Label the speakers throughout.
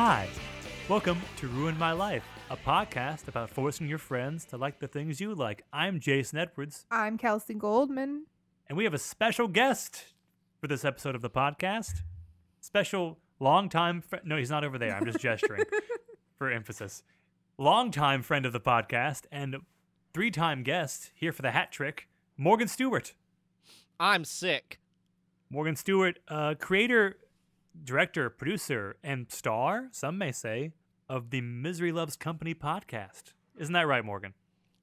Speaker 1: Hi, welcome to Ruin My Life, a podcast about forcing your friends to like the things you like. I'm Jason Edwards,
Speaker 2: I'm Kelsey Goldman.
Speaker 1: and we have a special guest for this episode of the podcast. Special longtime friend. No, he's not over there. I'm just gesturing for emphasis. Longtime friend of the podcast and three time guest here for the hat trick, Morgan Stewart.
Speaker 3: I'm sick.
Speaker 1: Morgan Stewart, uh, creator, director, producer, and star, some may say, of the Misery Loves Company podcast. Isn't that right, Morgan?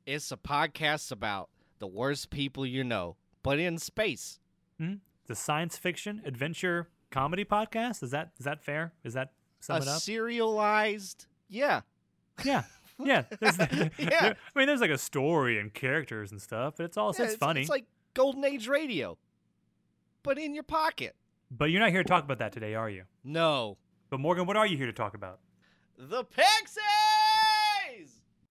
Speaker 3: It's a podcast about the worst people you know, but in space. Hmm?
Speaker 1: The science fiction adventure comedy podcast. Is that is that fair? Is that sum
Speaker 3: a
Speaker 1: it up?
Speaker 3: serialized. Yeah.
Speaker 1: yeah, yeah.
Speaker 3: Yeah.
Speaker 1: I mean, there's like a story and characters and stuff, but it's also
Speaker 3: Yeah,
Speaker 1: it's funny.
Speaker 3: It's like Golden Age radio, but in your pocket.
Speaker 1: But you're not here to talk about that today, are you?
Speaker 3: No.
Speaker 1: But Morgan, what are you here to talk about?
Speaker 3: The Pixies!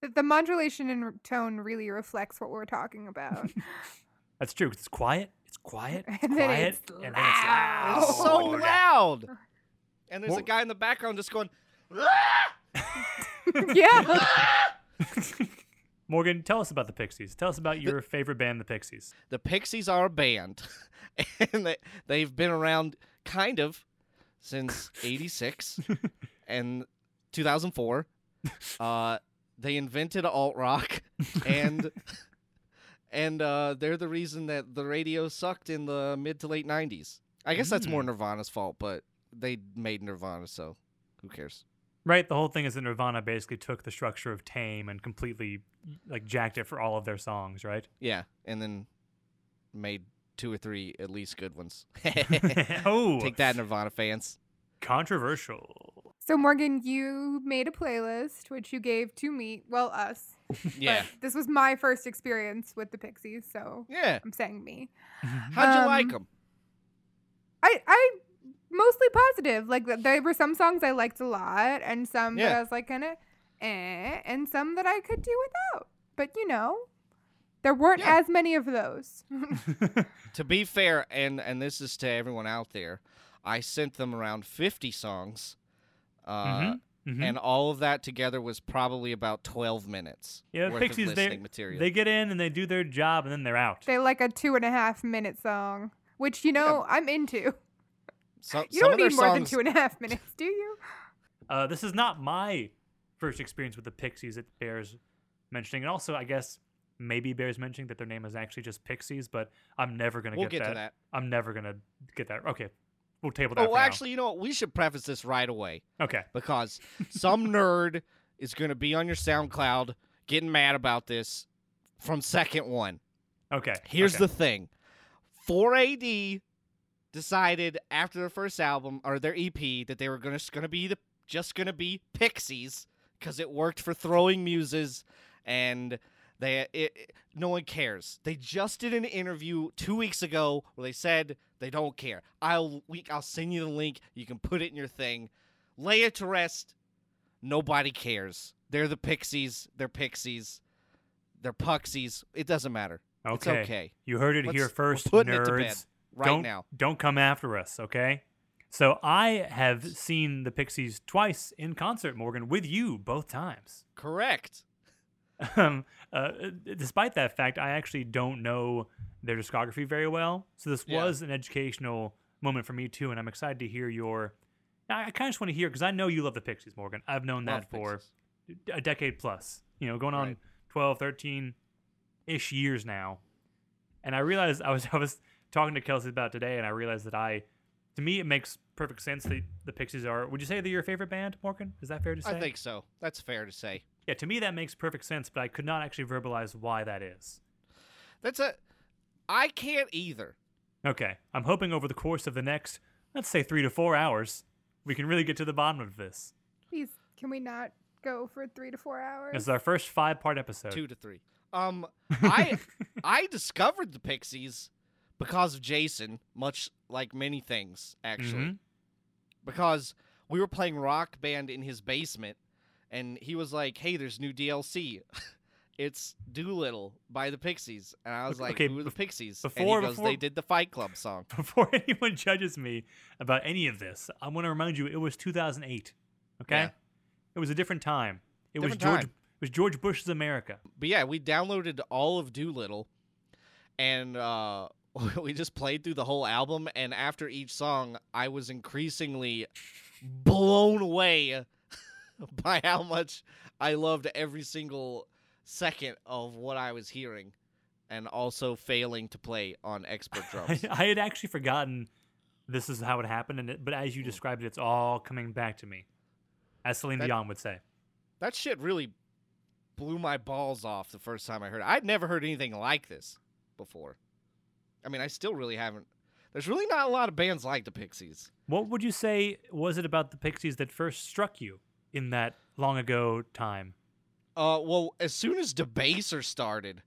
Speaker 2: The- The modulation and r- tone really reflects what we're talking about.
Speaker 1: That's true. 'cause It's quiet. It's quiet. It's
Speaker 2: And then
Speaker 1: quiet.
Speaker 2: it's
Speaker 1: and then it's loud.
Speaker 3: It's so loud. And there's
Speaker 1: Well-
Speaker 3: a guy in the background just going, ah!
Speaker 2: yeah.
Speaker 1: Morgan, tell us about the Pixies. Tell us about your favorite band, the Pixies.
Speaker 3: the Pixies are a band, and they, they've been around kind of since '86 and 2004. Uh, they invented alt rock, and and uh, they're the reason that the radio sucked in the mid to late '90s. I guess that's more
Speaker 1: Mm.
Speaker 3: Nirvana's fault, but they made Nirvana, so who cares?
Speaker 1: Right. The whole thing is that Nirvana basically took the structure of Tame and completely like jacked it for all of their songs, right?
Speaker 3: Yeah, and then made two or three at least good ones.
Speaker 1: oh,
Speaker 3: Take that, Nirvana fans.
Speaker 1: controversial.
Speaker 2: So Morgan, you made a playlist which you gave to me, well us.
Speaker 3: Yeah,
Speaker 2: But this was my first experience with the Pixies, so
Speaker 3: yeah.
Speaker 2: I'm saying me.
Speaker 3: How'd you
Speaker 2: Um,
Speaker 3: like them?
Speaker 2: I I mostly positive. Like there were some songs I liked a lot, and some that I was like kind of eh, and some that I could do without. But you know, there weren't
Speaker 3: Yeah.
Speaker 2: as many of those.
Speaker 3: To be fair, and and this is to everyone out there, I sent them around 50 songs, uh,
Speaker 1: Mhm, mhm.
Speaker 3: and all of that together was probably about 12 minutes.
Speaker 1: yeah, the
Speaker 3: worth
Speaker 1: Pixies
Speaker 3: of
Speaker 1: they
Speaker 3: listening material.
Speaker 1: they get in and they do their job and then they're out.
Speaker 2: they like a two and a half minute song, which you know I'm into.
Speaker 3: So,
Speaker 2: You
Speaker 3: some
Speaker 2: don't
Speaker 3: of
Speaker 2: need more than two and a half minutes, do you?
Speaker 1: Uh, this is not my first experience with the Pixies. It bears mentioning, and also I guess maybe bears mentioning that their name is actually just Pixies. But I'm never gonna
Speaker 3: We'll
Speaker 1: get,
Speaker 3: get to that.
Speaker 1: I'm never gonna get that. Okay, we'll table that.
Speaker 3: Oh,
Speaker 1: for
Speaker 3: well,
Speaker 1: now.
Speaker 3: actually, you know what? We should preface this right away
Speaker 1: okay.
Speaker 3: because some nerd is going to be on your SoundCloud getting mad about this from second one.
Speaker 1: Okay.
Speaker 3: Here's
Speaker 1: okay.
Speaker 3: the thing 4AD decided after their first album or their EP that they were gonna, gonna be the just gonna be Pixies because it worked for throwing muses and they it, it- no one cares. They just did an interview two weeks ago where they said they don't care. I'll we, I'll send you the link. You can put it in your thing. Lay it to rest. Nobody cares. They're the Pixies. They're Pixies. They're Puxies. It doesn't matter. It's
Speaker 1: Okay.
Speaker 3: okay.
Speaker 1: You heard it
Speaker 3: Let's-
Speaker 1: here
Speaker 3: we're
Speaker 1: 1st
Speaker 3: putting
Speaker 1: nerds.
Speaker 3: It to bed right
Speaker 1: don't,
Speaker 3: now.
Speaker 1: Don't come after us, okay? So I have seen the Pixies twice in concert, Morgan, with you both times.
Speaker 3: Correct.
Speaker 1: Um, uh, despite that fact, I actually don't know their discography very well. So this
Speaker 3: Yeah.
Speaker 1: was an educational moment for me too, and I'm excited to hear your. I, I kind of just want to hear because I know you love the Pixies, Morgan. I've known
Speaker 3: Love
Speaker 1: that for
Speaker 3: Pixies.
Speaker 1: a decade plus. You know, going on
Speaker 3: Right.
Speaker 1: 12, 13 ish years now. And I realized I was I was talking to Kelsey about today, and I realized that I, to me, it makes perfect sense that the Pixies are. Would you say they're your favorite band, Morgan? Is that fair to say?
Speaker 3: I think so. That's fair to say.
Speaker 1: Yeah, to me that makes perfect sense, but I could not actually verbalize why that is.
Speaker 3: That's a. I can't either.
Speaker 1: Okay, I'm hoping over the course of the next, let's say three to four hours, we can really get to the bottom of this.
Speaker 2: Please, can we not go for three to four hours?
Speaker 1: This is our first five-part episode.
Speaker 3: Two to three. Um, I I discovered the Pixies because of Jason, much like many things actually.
Speaker 1: Mhm.
Speaker 3: Because we were playing Rock Band in his basement, and he was like, "Hey, there's new DLC." It's Doolittle by the Pixies, and I was like,
Speaker 1: Okay,
Speaker 3: "Who are the Pixies?"
Speaker 1: before-
Speaker 3: goes,
Speaker 1: before-
Speaker 3: "They did the Fight Club song."
Speaker 1: Before anyone judges me about any of this, I want to remind you it was 2008. Okay,
Speaker 3: Yeah.
Speaker 1: it was a different time. It was George.
Speaker 3: time.
Speaker 1: It was George Bush's America.
Speaker 3: But yeah, we downloaded all of Doolittle, and uh, we just played through the whole album. And after each song, I was increasingly blown away by how much I loved every single second of what I was hearing, and also failing to play on expert
Speaker 1: I,
Speaker 3: drums.
Speaker 1: I had actually forgotten this is how it happened, and it, but as you
Speaker 3: Mm.
Speaker 1: described it, it's all coming back to me, as Celine
Speaker 3: That-
Speaker 1: Dion would say.
Speaker 3: that shit really blew my balls off the first time I heard it. I'd never heard anything like this before. I mean, I still really haven't. There's really not a lot of bands like the Pixies.
Speaker 1: What would you say was it about the Pixies that first struck you in that long ago time?
Speaker 3: Uh, well, as soon as Debaser started,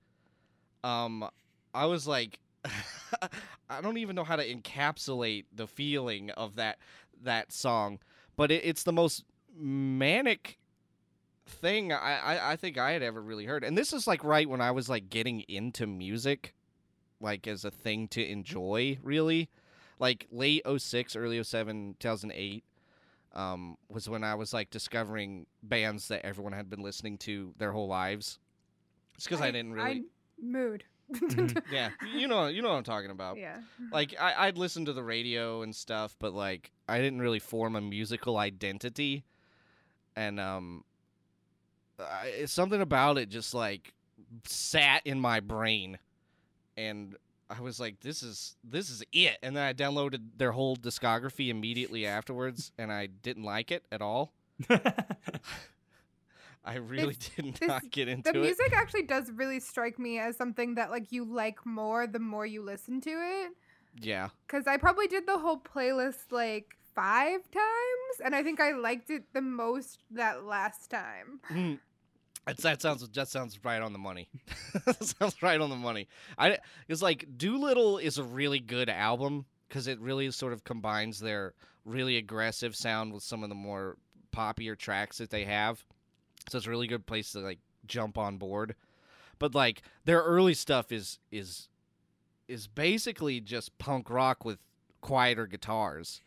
Speaker 3: um, I was like, I don't even know how to encapsulate the feeling of that that song, but it, it's the most manic thing I, I I think I had ever really heard. And this is like right when I was like getting into music, like as a thing to enjoy, really, like late 06, early 07, 2008 um, was when I was like discovering bands that everyone had been listening to their whole lives. It's because I, didn't really.
Speaker 2: I, mood.
Speaker 1: Mhm.
Speaker 3: Yeah, you know, you know what I'm talking about.
Speaker 2: yeah.
Speaker 3: Like I, I'd listen to the radio and stuff, but like I didn't really form a musical identity, and um, I, something about it just like sat in my brain, and I was like, this is this is it. And then I downloaded their whole discography immediately afterwards, and I didn't like it at all. I really
Speaker 2: This-
Speaker 3: did
Speaker 2: this-
Speaker 3: not get into it.
Speaker 2: The
Speaker 3: it.
Speaker 2: music actually does really strike me as something that like you like more the more you listen to it.
Speaker 3: Yeah.
Speaker 2: Cause I probably did the whole playlist like five times, and I think I liked it the most that last time.
Speaker 3: Mm. That sounds that sounds right on the money. sounds right on the money. I it's like Doolittle is a really good album because it really sort of combines their really aggressive sound with some of the more poppier tracks that they have. So it's a really good place to like jump on board. But like their early stuff is is is basically just punk rock with quieter guitars.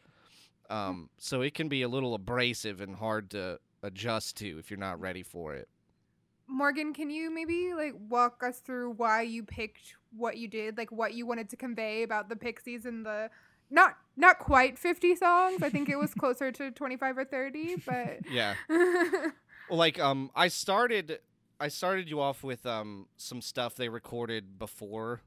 Speaker 3: Um, so it can be a little abrasive and hard to adjust to if you're not ready for it.
Speaker 2: Morgan, can you maybe like walk us through why you picked what you did, like what you wanted to convey about the Pixies and the not not quite 50 songs. I think it was closer to 25 or 30, but
Speaker 3: Yeah. Well, like um, I started, I started you off with um some stuff they recorded before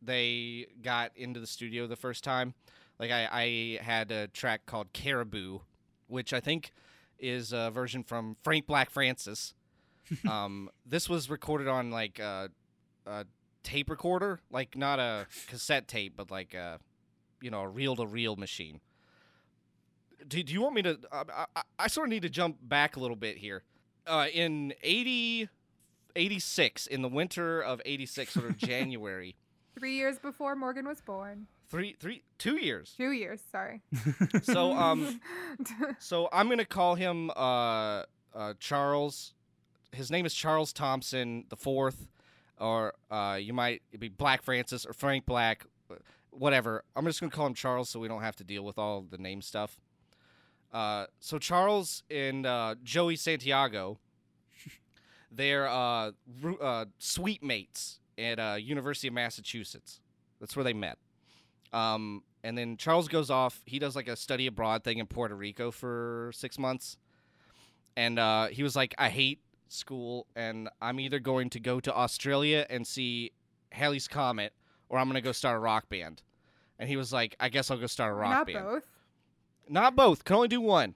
Speaker 3: they got into the studio the first time. Like I, I had a track called Caribou, which I think is a version from Frank Black Francis. um, this was recorded on like a, a tape recorder, like not a cassette tape, but like a, you know, a reel-to-reel machine. Do, do you want me to? Uh, I, I, I sort of need to jump back a little bit here. Uh, in 80, 86, in the winter of 86, sort of January,
Speaker 2: three years before Morgan was born.
Speaker 3: three, three, two years.
Speaker 2: Two years, sorry.
Speaker 3: So, um, so I'm gonna call him uh, uh, Charles. His name is Charles Thompson the fourth, or uh, you might be Black Francis or Frank Black, uh, whatever. I'm just gonna call him Charles, so we don't have to deal with all the name stuff. Uh, so Charles and uh, Joey Santiago, they're uh, uh, mates at uh, University of Massachusetts. That's where they met. Um, and then Charles goes off. He does like a study abroad thing in Puerto Rico for six months. And he was like, I hate school, and I'm either going to go to Australia and see Halley's Comet, or I'm going to go start a rock band. And he was like, I guess I'll go start a rock
Speaker 2: Not
Speaker 3: band.
Speaker 2: both.
Speaker 3: Not both. Can only do one.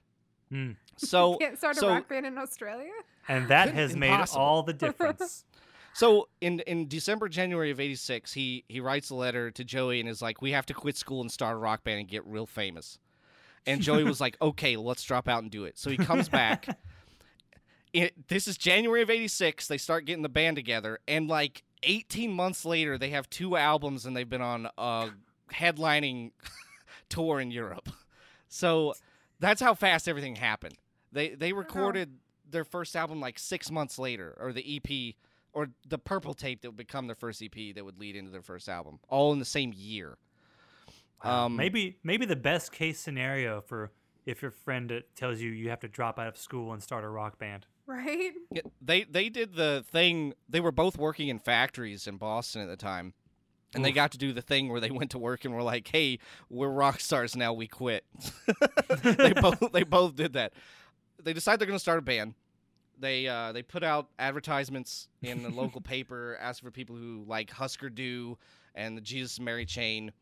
Speaker 1: Hmm.
Speaker 3: So,
Speaker 2: Can't start
Speaker 3: so
Speaker 2: a rock band in Australia.
Speaker 1: And that
Speaker 3: Couldn't-
Speaker 1: has made all the difference.
Speaker 3: So in in December January of '86, he he writes a letter to Joey and is like, "We have to quit school and start a rock band and get real famous." And Joey was like, "Okay, let's drop out and do it." So he comes back. It, this is January of '86. They start getting the band together, and like 18 months later, they have two albums and they've been on a headlining tour in Europe. So that's how fast everything happened. They they recorded their first album like six months later, or the EP or the purple tape that would become their first EP that would lead into their first album, all in the same year. Um,
Speaker 1: maybe maybe the best case scenario for if your friend uh, tells you you have to drop out of school and start a rock band.
Speaker 2: Right?
Speaker 3: They they did the thing. They were both working in factories in Boston at the time, and they got to do the thing where they went to work and were like, "Hey, we're rock stars now. We quit." they both they both did that. They decide they're going to start a band. They uh, they put out advertisements in the local paper asking for people who like Husker Du and the Jesus and Mary chain.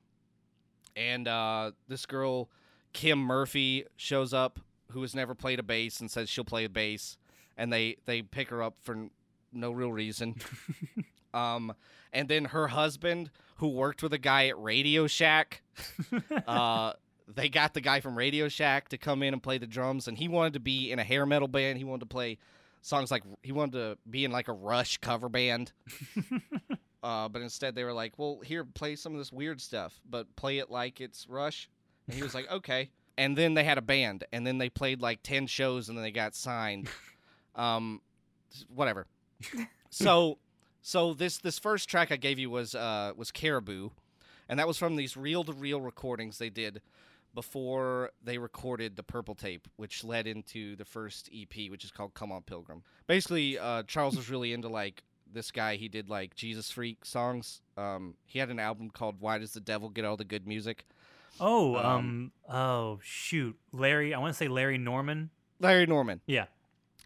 Speaker 3: And uh, this girl, Kim Murphy, shows up who has never played a bass and says she'll play a bass and they they pick her up for no real reason. um, and then her husband, who worked with a guy at Radio Shack, uh, they got the guy from Radio Shack to come in and play the drums, and he wanted to be in a hair metal band. He wanted to play songs like he wanted to be in like a Rush cover band. uh, but instead, they were like, "Well, here, play some of this weird stuff, but play it like it's Rush." And he was like, "Okay." And then they had a band, and then they played like ten shows, and then they got signed. Um, whatever. so, so this this first track I gave you was uh was Caribou, and that was from these reel to reel recordings they did before they recorded the Purple Tape, which led into the first EP, which is called Come On Pilgrim. Basically, uh, Charles was really into like this guy. He did like Jesus Freak songs. Um, he had an album called Why Does the Devil Get All the Good Music?
Speaker 1: Oh,
Speaker 3: Um,
Speaker 1: um, oh shoot, Larry. I want to say Larry Norman.
Speaker 3: Larry Norman.
Speaker 1: Yeah.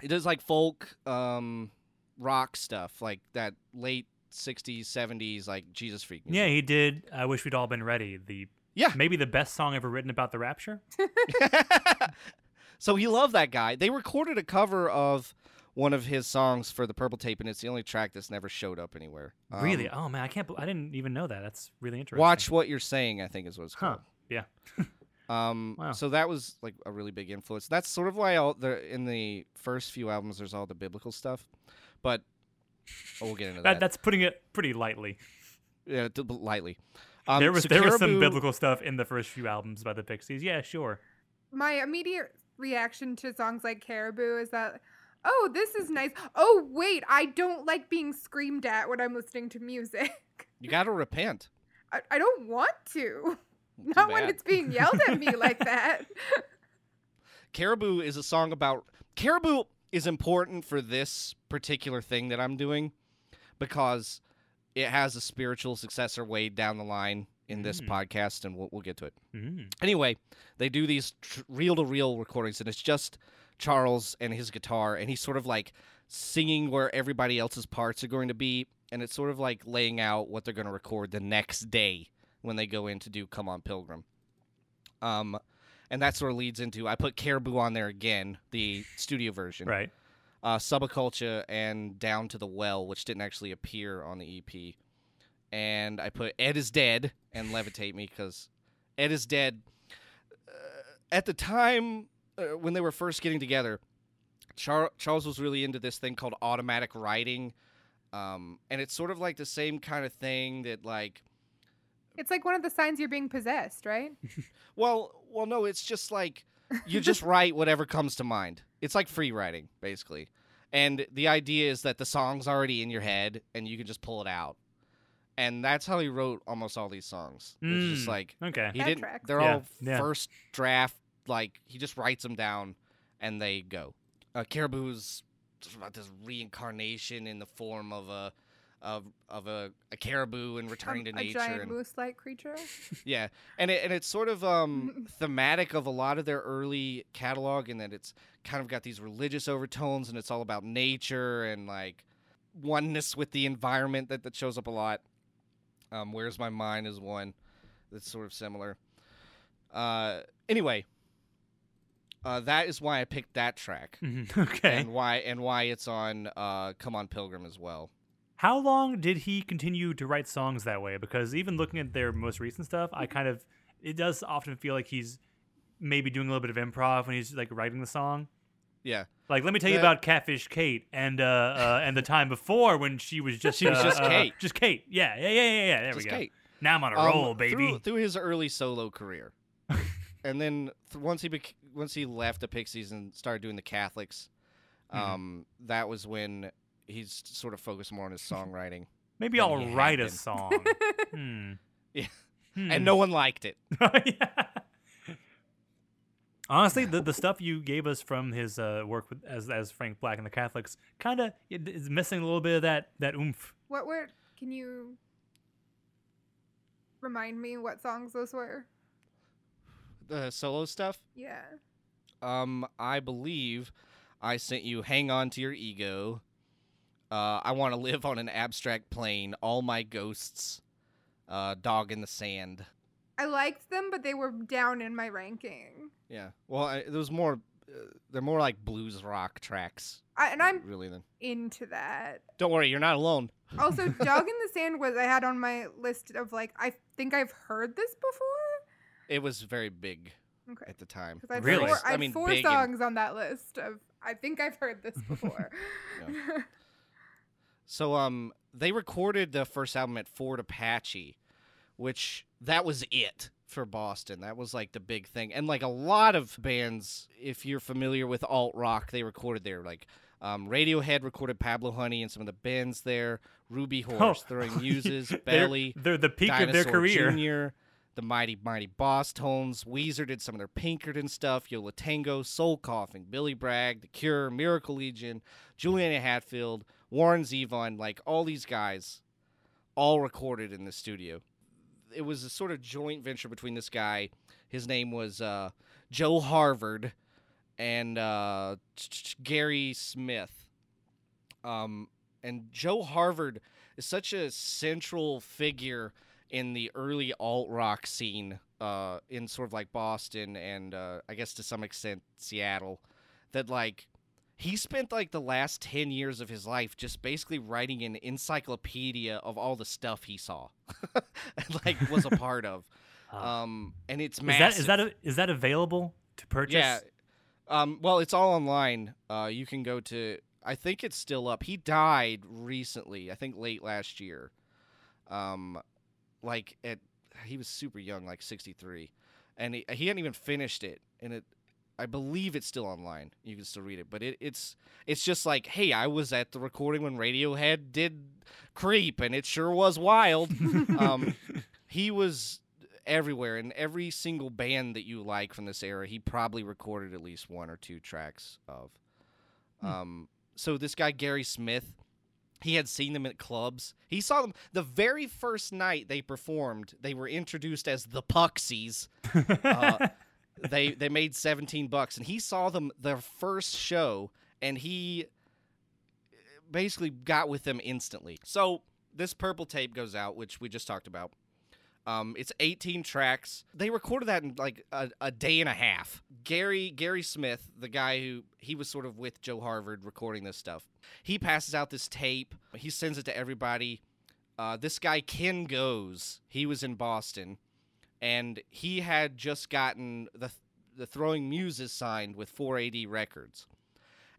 Speaker 3: He does like folk, um, rock stuff, like that late '60s, '70s, like Jesus Freak.
Speaker 1: Yeah, he did. I wish we'd all been ready. The
Speaker 3: Yeah.
Speaker 1: maybe the best song ever written about the rapture.
Speaker 3: so he loved that guy. They recorded a cover of one of his songs for the Purple Tape, and it's the only track that's never showed up anywhere. Um,
Speaker 1: really? Oh man, I can't. I didn't even know that. That's really interesting.
Speaker 3: Watch what you're saying. I think is what it's
Speaker 1: Huh. Yeah.
Speaker 3: Um,
Speaker 1: Wow.
Speaker 3: so that was like a really big influence. That's sort of why all the in the first few albums there's all the biblical stuff, but oh, we'll get into
Speaker 1: That,
Speaker 3: that.
Speaker 1: that's putting it pretty lightly.
Speaker 3: yeah, d- lightly. Um,
Speaker 1: there was
Speaker 3: so
Speaker 1: there was some biblical stuff in the first few albums by the Pixies. Yeah, sure.
Speaker 2: My immediate reaction to songs like Caribou is that, oh, this is nice. Oh, wait, I don't like being screamed at when I'm listening to music.
Speaker 3: You got to repent.
Speaker 2: I, I don't want to.
Speaker 3: Too
Speaker 2: Not when it's being yelled at me like that.
Speaker 3: Caribou is a song about Caribou is important for this particular thing that I'm doing because it has a spiritual successor way down the line in this
Speaker 1: Mm.
Speaker 3: podcast, and we'll, we'll get to it.
Speaker 1: Mm.
Speaker 3: Anyway, they do these reel to reel recordings, and it's just Charles and his guitar, and he's sort of like singing where everybody else's parts are going to be, and it's sort of like laying out what they're going to record the next day when they go in to do Come On Pilgrim. Um, and that sort of leads into I put Caribou on there again, the studio version,
Speaker 1: Right.
Speaker 3: uh, Subbacultcha and Down to the Well, which didn't actually appear on the EP. And I put Ed is Dead and Levitate Me because Ed is Dead. Uh, at the time uh, when they were first getting together, Char- Charles was really into this thing called automatic writing. Um, and it's sort of like the same kind of thing that, like,
Speaker 2: it's like one of the signs you're being possessed, right?
Speaker 3: well, well, no, it's just like you just write whatever comes to mind. It's like free writing, basically. And the idea is that the song's already in your head and you can just pull it out. And that's how he wrote almost all these songs. It's just
Speaker 1: Mm.
Speaker 3: like
Speaker 1: Okay.
Speaker 3: he
Speaker 2: That
Speaker 3: didn't
Speaker 2: tracks.
Speaker 3: they're
Speaker 1: Yeah,
Speaker 3: all
Speaker 1: yeah.
Speaker 3: first draft like he just writes them down and they go. Uh, Caribou's just about this reincarnation in the form of a of of a, a caribou and returning
Speaker 2: Um,
Speaker 3: to
Speaker 2: a
Speaker 3: nature
Speaker 2: giant
Speaker 3: and
Speaker 2: moose-like creature.
Speaker 3: yeah, and it, and it's sort of um thematic of a lot of their early catalog, in that it's kind of got these religious overtones, and it's all about nature and like oneness with the environment that that shows up a lot. Um, Where's my mind is one that's sort of similar. Uh, anyway, uh, that is why I picked that track,
Speaker 1: Mhm. Okay.
Speaker 3: and why and why it's on uh, Come On Pilgrim as well.
Speaker 1: How long did he continue to write songs that way? Because even looking at their most recent stuff, I kind of it does often feel like he's maybe doing a little bit of improv when he's like writing the song.
Speaker 3: Yeah,
Speaker 1: Like, let me tell you about Catfish Kate and uh, uh and the time before when she was just
Speaker 3: She was
Speaker 1: uh,
Speaker 3: just
Speaker 1: uh,
Speaker 3: Kate.
Speaker 1: just Kate. Yeah, yeah, yeah, yeah. yeah. There
Speaker 3: just
Speaker 1: we go.
Speaker 3: Kate.
Speaker 1: Now I'm on a
Speaker 3: Um,
Speaker 1: roll, baby.
Speaker 3: Through, through his early solo career, and then th- once he bec- once he left the Pixies and started doing the Catholics,
Speaker 1: Mhm.
Speaker 3: um, that was when he's sort of focused more on his songwriting,
Speaker 1: Maybe I'll write a song. hmm.
Speaker 3: Yeah.
Speaker 1: Hmm.
Speaker 3: and no one liked it.
Speaker 1: yeah. Honestly, the, the stuff you gave us from his uh, work with, as as Frank Black and the Catholics kind of is missing a little bit of that that oomph.
Speaker 2: What were? Can you remind me what songs those were?
Speaker 3: The solo stuff.
Speaker 2: Yeah.
Speaker 3: Um, I believe I sent you "Hang On to Your Ego." Uh, I want to live on an abstract plane. All my ghosts. Uh, dog in the sand.
Speaker 2: I liked them, but they were down in my ranking.
Speaker 3: Yeah. Well, I, there was more. Uh, they're more like blues rock tracks,
Speaker 2: I, and I'm
Speaker 3: really. Than
Speaker 2: into that.
Speaker 3: don't worry, you're not alone.
Speaker 2: Also, Dog in the Sand was I had on my list of like I think I've heard this before.
Speaker 3: It was very big
Speaker 2: Okay.
Speaker 3: at the time.
Speaker 2: Because I had
Speaker 1: Really?
Speaker 2: four, I
Speaker 3: I mean,
Speaker 2: four
Speaker 3: big and-
Speaker 2: songs on that list of I think I've heard this before.
Speaker 3: So um they recorded the first album at Fort Apache, which that was it for Boston. That was like the big thing. And like a lot of bands, if you're familiar with alt rock, they recorded there. Like um, Radiohead recorded Pablo Honey and some of the bands there. Ruby Horse, Throwing Muses,
Speaker 1: They're- They're, the peak of their career.
Speaker 3: Jr., the Mighty Mighty Bosstones, Weezer did some of their Pinkerton stuff, Yo La Tengo, Soul Coughing, Billy Bragg, The Cure, Miracle Legion, Juliana Hatfield, Warren Zevon, like all these guys, all recorded in the studio. It was a sort of joint venture between this guy. His name was uh, Joe Harvard and uh, Gary Smith. Um, and Joe Harvard is such a central figure in the early alt rock scene uh, in sort of like Boston and uh, I guess to some extent Seattle that like he spent like the last 10 years of his life just basically writing an encyclopedia of all the stuff he saw and like was a part of um and it's
Speaker 1: is that is that a, is that available to purchase?
Speaker 3: Yeah. Um, well, it's all online. Uh, you can go to. I think it's still up. He died recently. I think late last year. Um, like at he was super young, like sixty three, and he, he hadn't even finished it. And it, I believe it's still online. You can still read it, but it, it's it's just like, hey, I was at the recording when Radiohead did "Creep," and it sure was wild. um, he was everywhere and every single band that you like from this era he probably recorded at least one or two tracks of
Speaker 1: Hmm.
Speaker 3: um so this guy gary smith he had seen them at clubs he saw them the very first night they performed they were introduced as the puxies uh, they they made 17 bucks and he saw them their first show and he basically got with them instantly so this purple tape goes out which we just talked about um, it's 18 tracks. They recorded that in like a, a day and a half. Gary Gary Smith, the guy who he was sort of with Joe Harvard recording this stuff, he passes out this tape. He sends it to everybody. Uh, this guy Ken Goes. He was in Boston, and he had just gotten the the Throwing Muses signed with 4AD Records,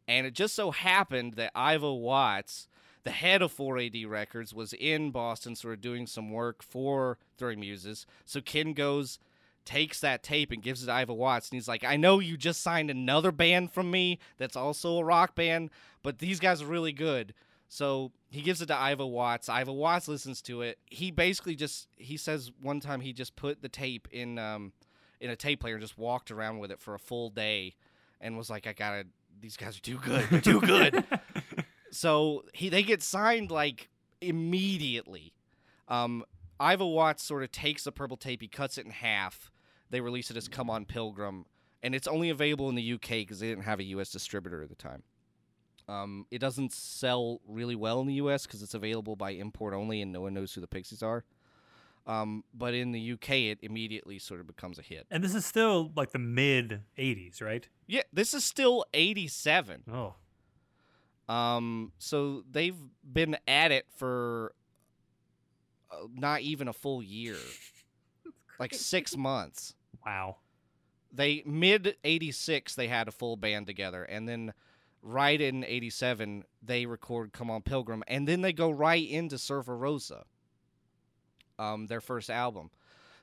Speaker 3: and it just so happened that Ivo Watts the head of 4AD Records was in Boston, sort of doing some work for Throwing Muses. So Ken goes, takes that tape and gives it to Ivo Watts, and he's like, "I know you just signed another band from me that's also a rock band, but these guys are really good." So he gives it to Ivo Watts. Ivo Watts listens to it. He basically just he says one time he just put the tape in um in a tape player and just walked around with it for a full day, and was like, "I gotta." These guys are too good. They're too good. So he they get signed like immediately. Um, Ivo Watts sort of takes the purple tape, he cuts it in half. They release it as "Come On Pilgrim," and it's only available in the UK because they didn't have a US distributor at the time. Um, it doesn't sell really well in the US because it's available by import only, and no one knows who the Pixies are. Um, but in the UK, it immediately sort of becomes a hit.
Speaker 1: and this is still like the mid '80s, right?
Speaker 3: Yeah, this is still '87.
Speaker 1: Oh,
Speaker 3: Um, so they've been at it for uh, not even a full year, like six months.
Speaker 1: wow.
Speaker 3: They mid '86 they had a full band together, and then right in '87 they record "Come On Pilgrim," and then they go right into Surfer Rosa, um, their first album.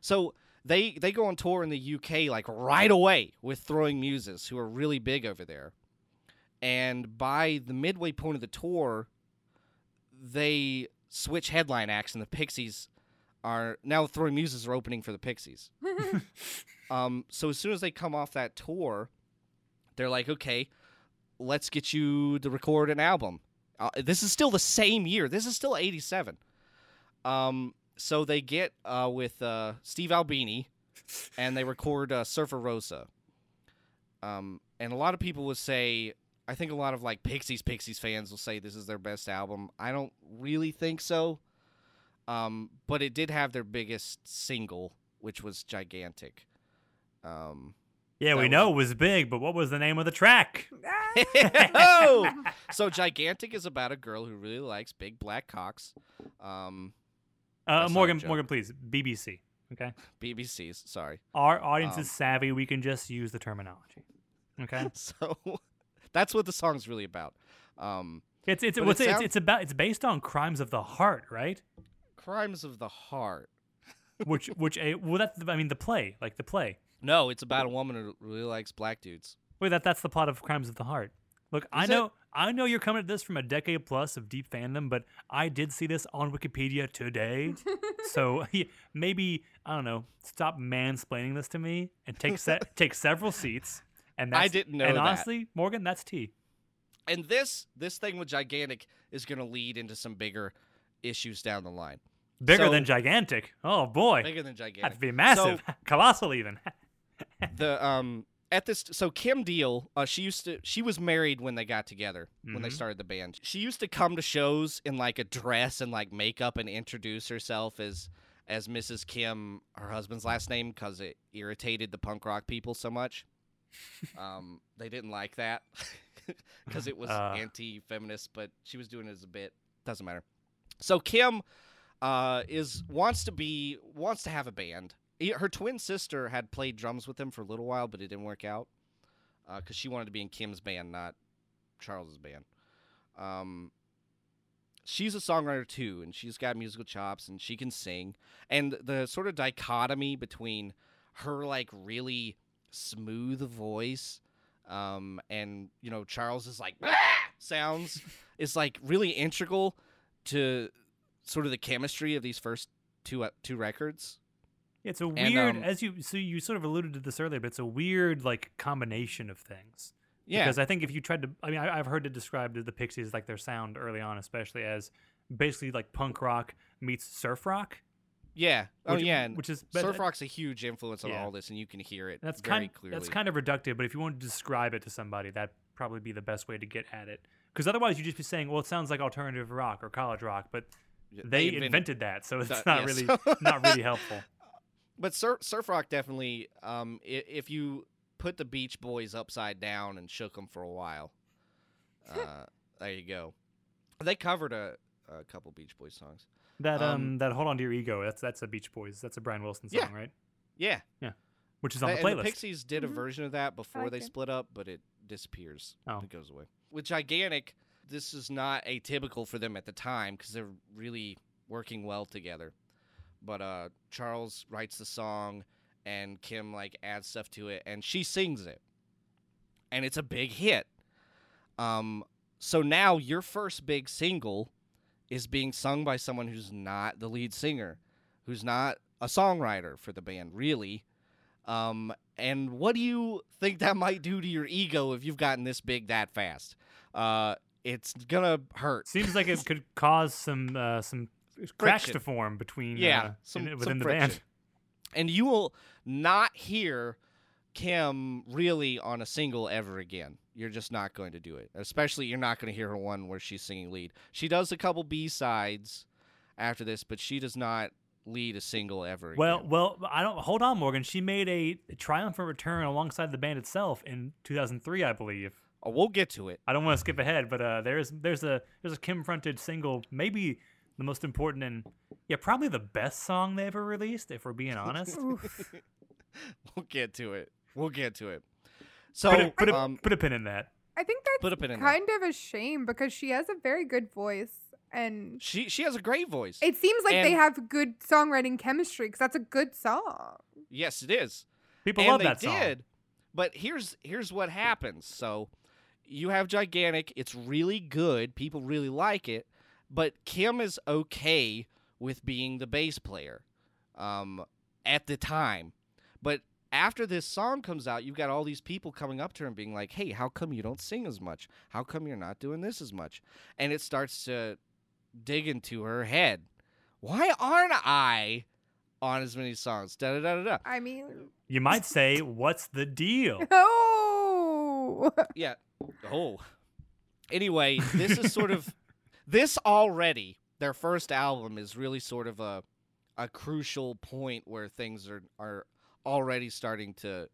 Speaker 3: So they they go on tour in the UK like right away with Throwing Muses, who are really big over there. And by the midway point of the tour, they switch headline acts, and the Pixies are now Throwing Muses are opening for the Pixies. Um, so as soon as they come off that tour, they're like, okay, let's get you to record an album. Uh, this is still the same year. This is still '87. Um, so they get uh, with uh, Steve Albini, and they record uh, Surfer Rosa. Um, and a lot of people would say, I think a lot of like Pixies Pixies fans will say this is their best album. I don't really think so. Um, but it did have their biggest single, which was Gigantic. Um,
Speaker 1: Yeah, we
Speaker 3: That
Speaker 1: know it was big, but what was the name of the track?
Speaker 3: oh! so Gigantic is about a girl who really likes big black cocks. Um,
Speaker 1: Uh,
Speaker 3: That's not a
Speaker 1: Morgan. Morgan, please. BBC. Okay.
Speaker 3: BBC's, sorry.
Speaker 1: Our audience
Speaker 3: Um,
Speaker 1: is savvy. We can just use the terminology. Okay.
Speaker 3: So that's what the song's really about. Um,
Speaker 1: It's it's
Speaker 3: But
Speaker 1: what's
Speaker 3: it
Speaker 1: it, it's,
Speaker 3: sound-
Speaker 1: it's about it's based on crimes of the heart, right?
Speaker 3: Crimes of the Heart.
Speaker 1: Which which a well that's the- I mean the play like the play.
Speaker 3: No, it's about a woman who really likes black dudes.
Speaker 1: Wait, that that's the plot of Crimes of the Heart. Look, I
Speaker 3: Is it?
Speaker 1: know I know you're coming at this from a decade plus of deep fandom, but I did see this on Wikipedia today. so yeah, maybe I don't know. Stop mansplaining this to me and take se- take several seats. And
Speaker 3: I didn't know
Speaker 1: And
Speaker 3: that.
Speaker 1: honestly, Morgan, that's tea.
Speaker 3: And this this thing with Gigantic is going to lead into some bigger issues down the line.
Speaker 1: Bigger
Speaker 3: So-
Speaker 1: than gigantic. Oh boy,
Speaker 3: Bigger than gigantic.
Speaker 1: that'd be massive, colossal even.
Speaker 3: The um at this so Kim Deal, uh, she used to she was married when they got together when they
Speaker 1: Mhm.
Speaker 3: started the band. She used to come to shows in like a dress and like makeup and introduce herself as as Mrs. Kim, her husband's last name, because it irritated the punk rock people so much. um, they didn't like that because it was
Speaker 1: Uh.
Speaker 3: anti-feminist, but she was doing it as a bit. Doesn't matter. So Kim uh, is wants to be wants to have a band. Her twin sister had played drums with him for a little while, but it didn't work out because she wanted to be in Kim's band, not Charles's band. Um, she's a songwriter too, and she's got musical chops, and she can sing. And the sort of dichotomy between her like really smooth voice um, and you know Charles's like "Ah!" sounds is like really integral to sort of the chemistry of these first two uh, two records.
Speaker 1: It's a weird,
Speaker 3: um,
Speaker 1: as you so you sort of alluded to this earlier, but it's a weird like combination of things.
Speaker 3: Yeah,
Speaker 1: Because I think if you tried to, I mean, I, I've heard it described the Pixies like their sound early on, especially as basically like punk rock meets surf rock.
Speaker 3: yeah, oh
Speaker 1: which-
Speaker 3: yeah,
Speaker 1: which is but
Speaker 3: surf rock's a huge influence on
Speaker 1: Yeah.
Speaker 3: all this, and you can hear it
Speaker 1: That's
Speaker 3: very
Speaker 1: kind
Speaker 3: clearly.
Speaker 1: that's kind of reductive, but if you want to describe it to somebody, that'd probably be the best way to get at it. Because otherwise, you would just be saying, "Well, it sounds like alternative rock or college rock," but
Speaker 3: Yeah,
Speaker 1: they
Speaker 3: invented-
Speaker 1: invented that, so it's
Speaker 3: that-
Speaker 1: not
Speaker 3: yeah,
Speaker 1: really
Speaker 3: so-
Speaker 1: not really helpful.
Speaker 3: But surf, surf rock definitely. Um, i- if you put the Beach Boys upside down and shook them for a while, uh, there you go. They covered a, a couple Beach Boys songs.
Speaker 1: That um,
Speaker 3: Um,
Speaker 1: that hold on to your ego. That's that's a Beach Boys. That's a Brian Wilson song,
Speaker 3: Yeah.
Speaker 1: right?
Speaker 3: Yeah, Yeah.
Speaker 1: Which is on the
Speaker 3: and
Speaker 1: playlist.
Speaker 3: the Pixies did a
Speaker 2: Mhm.
Speaker 3: version of that before
Speaker 2: like
Speaker 3: they
Speaker 2: it.
Speaker 3: split up, but it disappears.
Speaker 1: Oh.
Speaker 3: It goes away. With Gigantic, this is not atypical for them at the time because they're really working well together. But uh, Charles writes the song, and Kim like adds stuff to it, and she sings it, and it's a big hit. Um, so now your first big single is being sung by someone who's not the lead singer, who's not a songwriter for the band, really. Um, and what do you think that might do to your ego if you've gotten this big that fast? Uh, it's gonna hurt.
Speaker 1: Seems like it could cause some uh, some cracks to form between
Speaker 3: Yeah,
Speaker 1: uh,
Speaker 3: some-
Speaker 1: in-
Speaker 3: some
Speaker 1: within the
Speaker 3: friction.
Speaker 1: band.
Speaker 3: and you will not hear Kim really on a single ever again. You're just not going to do it. Especially, you're not going to hear her one where she's singing lead. She does a couple B sides after this, but she does not lead a single ever.
Speaker 1: Well,
Speaker 3: again.
Speaker 1: well, I don't hold on, Morgan. She made a triumphant return alongside the band itself in 2003, I believe.
Speaker 3: oh, we'll get to it.
Speaker 1: I don't want to skip ahead, but uh, there's there's a there's a Kim fronted single, maybe the most important and yeah, probably the best song they ever released, if we're being honest.
Speaker 3: We'll get to it. We'll get to it. So,
Speaker 1: put, a, put, a,
Speaker 3: um,
Speaker 1: put a pin in that.
Speaker 2: I think that's
Speaker 3: put a pin in there.
Speaker 2: kind of a shame because she has a very good voice and
Speaker 3: She she has a great voice.
Speaker 2: it seems like they have good songwriting chemistry because that's a good song.
Speaker 3: yes, it is.
Speaker 1: People
Speaker 3: and
Speaker 1: love
Speaker 3: they
Speaker 1: that song.
Speaker 3: did. But here's here's what happens. So you have gigantic. It's really good. People really like it. But Kim is okay with being the bass player, um, at the time. But after this song comes out, you've got all these people coming up to her and being like, "Hey, how come you don't sing as much? How come you're not doing this as much?" And it starts to dig into her head. Why aren't I on as many songs? Da da da da da.
Speaker 2: I mean,
Speaker 1: You might say, "What's the deal?"
Speaker 2: oh,
Speaker 3: Yeah. Oh. Anyway, this is sort of this already. Their first album is really sort of a a crucial point where things are are already starting to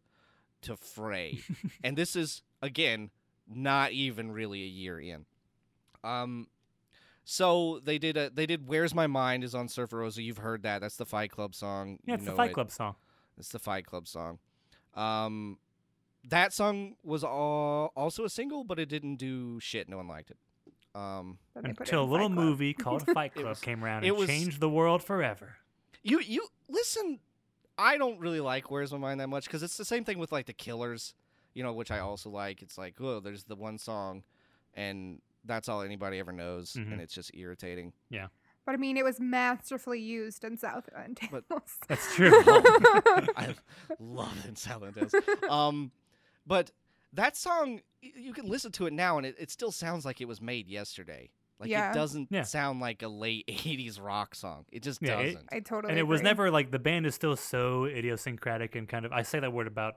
Speaker 3: to fray. and this is again not even really a year in. Um so they did a they did Where's My Mind is on Surfer Rosa. You've heard that. That's the Fight Club song.
Speaker 1: Yeah,
Speaker 3: You
Speaker 1: it's the Fight
Speaker 3: it.
Speaker 1: Club song.
Speaker 3: It's the Fight Club song. Um, that song was all, also a single, but it didn't do shit. No one liked it. Um,
Speaker 2: Then they put it
Speaker 1: Until a little movie called Fight Club
Speaker 3: was-
Speaker 1: came around and
Speaker 3: was-
Speaker 1: changed the world forever.
Speaker 3: you you listen. I don't really like Where's My Mind that much because it's the same thing with like the Killers, you know, which I also like. It's like oh, there's the one song, and that's all anybody ever knows,
Speaker 1: Mhm.
Speaker 3: and it's just irritating. Yeah.
Speaker 2: But I mean, it was masterfully used in Southland Tales.
Speaker 3: But-
Speaker 1: That's true.
Speaker 3: I love it in Silent Hills. Um, but that song, you can listen to it now, and it, it still sounds like it was made yesterday. Like
Speaker 2: Yeah.
Speaker 3: it doesn't
Speaker 1: Yeah.
Speaker 3: sound like a late '80s rock song. It just
Speaker 1: Yeah,
Speaker 3: doesn't.
Speaker 2: I totally.
Speaker 1: and it was never like the band is still so idiosyncratic and kind of I say that word about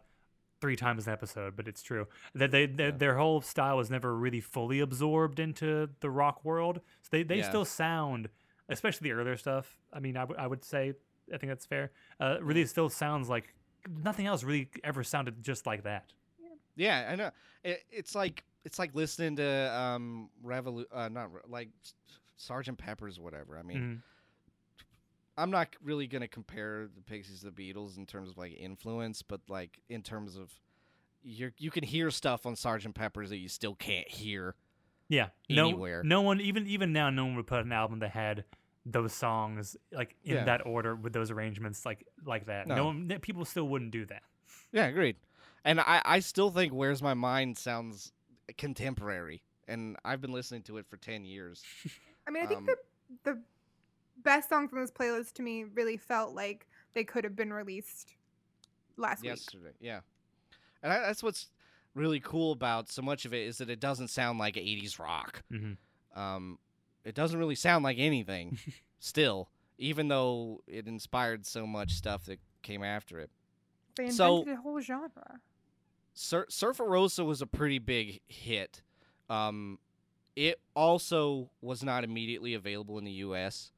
Speaker 1: three times an episode, but it's true that they their,
Speaker 3: Yeah.
Speaker 1: their whole style was never really fully absorbed into the rock world. So they they
Speaker 3: Yeah.
Speaker 1: still sound, especially the earlier stuff. I mean, I, w- I would say I think that's fair. Uh, really, still sounds like nothing else really ever sounded just like that.
Speaker 3: Yeah, I know. It, it's like it's like listening to um Revolu- uh, not Re- like Sergeant Pepper's, whatever. I mean,
Speaker 1: Mhm.
Speaker 3: I'm not really gonna compare the Pixies to the Beatles in terms of like influence, but like in terms of you you can hear stuff on Sergeant Pepper's that you still can't hear.
Speaker 1: Yeah, no,
Speaker 3: Anywhere.
Speaker 1: no one even even now, no one would put an album that had those songs like in
Speaker 3: Yeah.
Speaker 1: that order with those arrangements like like that. No,
Speaker 3: No.
Speaker 1: one, people still wouldn't do that.
Speaker 3: Yeah, agreed. And I, I still think Where's My Mind sounds contemporary. And I've been listening to it for 10 years.
Speaker 2: I mean, I think
Speaker 3: Um,
Speaker 2: the the best songs on this playlist to me really felt like they could have been released last week.
Speaker 3: yesterday. Yeah. And I, that's what's really cool about so much of it is that it doesn't sound like 80s rock.
Speaker 1: hmm
Speaker 3: Um, it doesn't really sound like anything still, even though it inspired so much stuff that came after it.
Speaker 2: They invented
Speaker 3: So-
Speaker 2: a whole genre.
Speaker 3: Sur- Surfer Rosa was a pretty big hit. Um, it also was not immediately available in the U.S.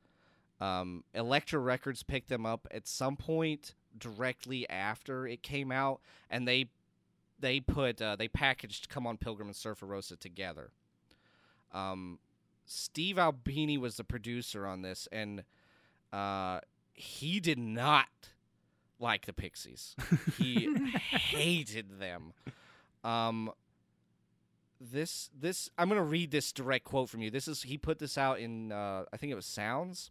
Speaker 3: Um, Elektra Records picked them up at some point directly after it came out, and they they put uh, they packaged "Come On Pilgrim" and Surfer Rosa together. Um, Steve Albini was the producer on this, and uh, he did not like the Pixies. He hated them. Um, this this I'm gonna read this direct quote from you. This is he put this out in uh, I think it was Sounds.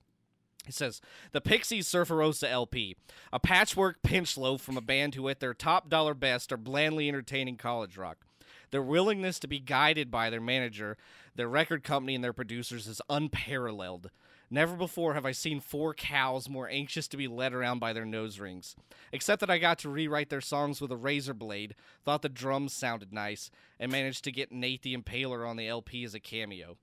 Speaker 3: It says the Pixies Surfer Rosa LP, a patchwork pinch loaf from a band who, at their top dollar best, are blandly entertaining college rock. Their willingness to be guided by their manager, their record company, and their producers is unparalleled. Never before have I seen four cows more anxious to be led around by their nose rings. Except that I got to rewrite their songs with a razor blade, thought the drums sounded nice, and managed to get Nate the Impaler on the LP as a cameo.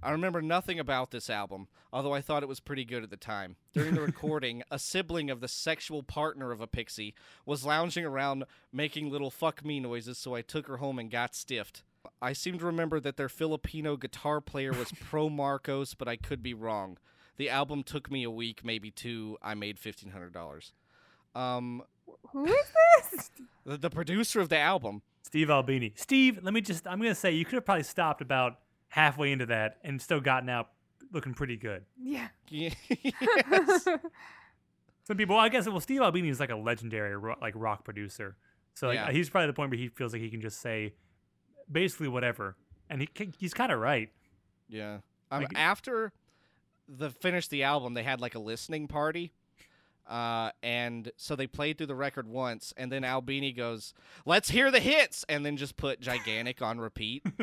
Speaker 3: I remember nothing about this album, although I thought it was pretty good at the time. During the recording, a sibling of the sexual partner of a pixie was lounging around making little fuck me noises, so I took her home and got stiffed. I seem to remember that their Filipino guitar player was Pro Marcos, but I could be wrong. The album took me a week, maybe two. I made fifteen hundred dollars. Um,
Speaker 2: Who is this?
Speaker 3: the, the producer of the album.
Speaker 1: Steve Albini. Steve, let me just, I'm going to say you could have probably stopped about halfway into that and still gotten out looking pretty good.
Speaker 2: yeah.
Speaker 3: yes.
Speaker 1: Some people, well, I guess, well, Steve Albini is like a legendary ro- like rock producer. So like,
Speaker 3: Yeah.
Speaker 1: he's probably at the point where he feels like he can just say basically whatever. And he, he's kind of right.
Speaker 3: Yeah. Um,
Speaker 1: Like-
Speaker 3: after the finished the album, they had like a listening party. Uh, and so they played through the record once, and then Albini goes, "Let's hear the hits," and then just put "Gigantic" on repeat.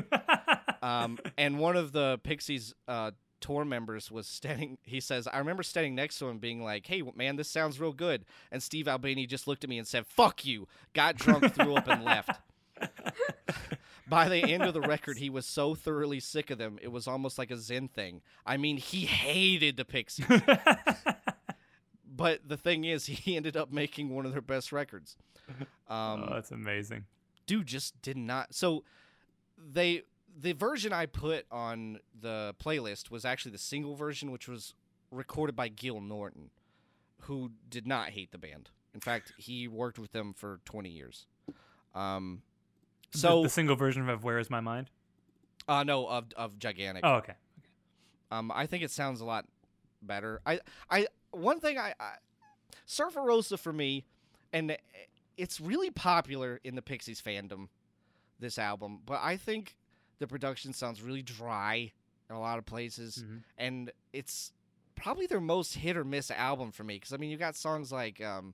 Speaker 3: Um, and one of the Pixies uh, tour members was standing. He says, "I remember standing next to him, being like, "Hey, man, this sounds real good." And Steve Albini just looked at me and said, "Fuck you." Got drunk, threw up, and left. By the end of the record, he was so thoroughly sick of them, it was almost like a Zen thing. I mean, he hated the Pixies. but the thing is, he ended up making one of their best records. Um,
Speaker 1: oh, that's amazing.
Speaker 3: dude just did not. So they the version I put on the playlist was actually the single version, which was recorded by Gil Norton, who did not hate the band. In fact, he worked with them for 20 years. Um, so
Speaker 1: the, single version of "Where Is My Mind."
Speaker 3: uh, no, of of gigantic.
Speaker 1: Oh, okay.
Speaker 3: Um, I think it sounds a lot better. I, I, one thing I, I Surfer Rosa for me, and it's really popular in the Pixies fandom, this album. But I think the production sounds really dry in a lot of places,
Speaker 1: Mhm.
Speaker 3: and it's probably their most hit or miss album for me. Because I mean, you got songs like um,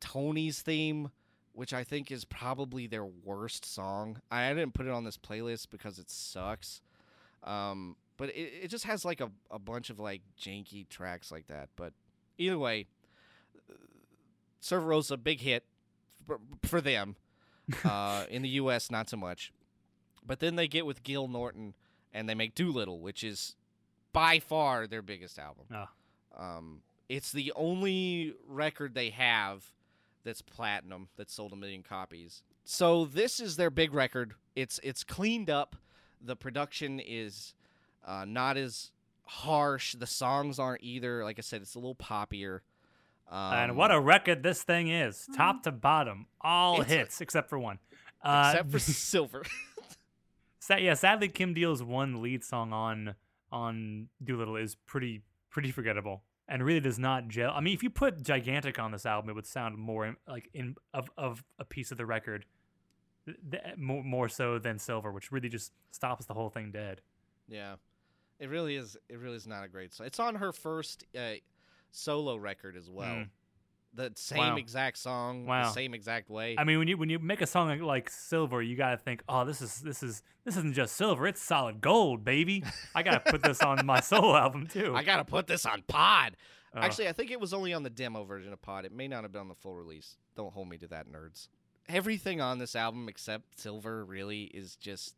Speaker 3: Tony's theme. Which I think is probably their worst song. I didn't put it on this playlist because it sucks. Um, but it, it just has like a, a bunch of like janky tracks like that. But either way, Surfer Rosa, big hit for, for them. uh, in the U.S., not so much. But then they get with Gil Norton and they make Doolittle, which is by far their biggest album.
Speaker 1: Oh.
Speaker 3: Um, it's the only record they have that's platinum that sold a million copies. So this is their big record. It's it's cleaned up. The production is uh, not as harsh. The songs aren't either. Like I said, it's a little poppier. Um,
Speaker 1: and what a record this thing is, top to bottom, all
Speaker 3: It's a-
Speaker 1: hits except for one. Uh,
Speaker 3: except for Silver.
Speaker 1: sa- yeah, sadly, Kim Deal's one lead song on on Doolittle is pretty pretty forgettable, and really does not gel. I mean, if you put Gigantic on this album, it would sound more like in of of a piece of the record, th- more more so than Silver, which really just stops the whole thing dead.
Speaker 3: yeah, it really is. It really is not a great song. It's on her first uh, solo record as well.
Speaker 1: Mm.
Speaker 3: The same
Speaker 1: Wow.
Speaker 3: exact song,
Speaker 1: Wow.
Speaker 3: the same exact way.
Speaker 1: I mean, when you when you make a song like, like Silver, you gotta think, oh, this is this is this isn't just silver; it's solid gold, baby. I gotta put this on my solo album too.
Speaker 3: I gotta put this on Pod.
Speaker 1: Oh.
Speaker 3: Actually, I think it was only on the demo version of Pod. It may not have been on the full release. Don't hold me to that, nerds. Everything on this album except Silver really is just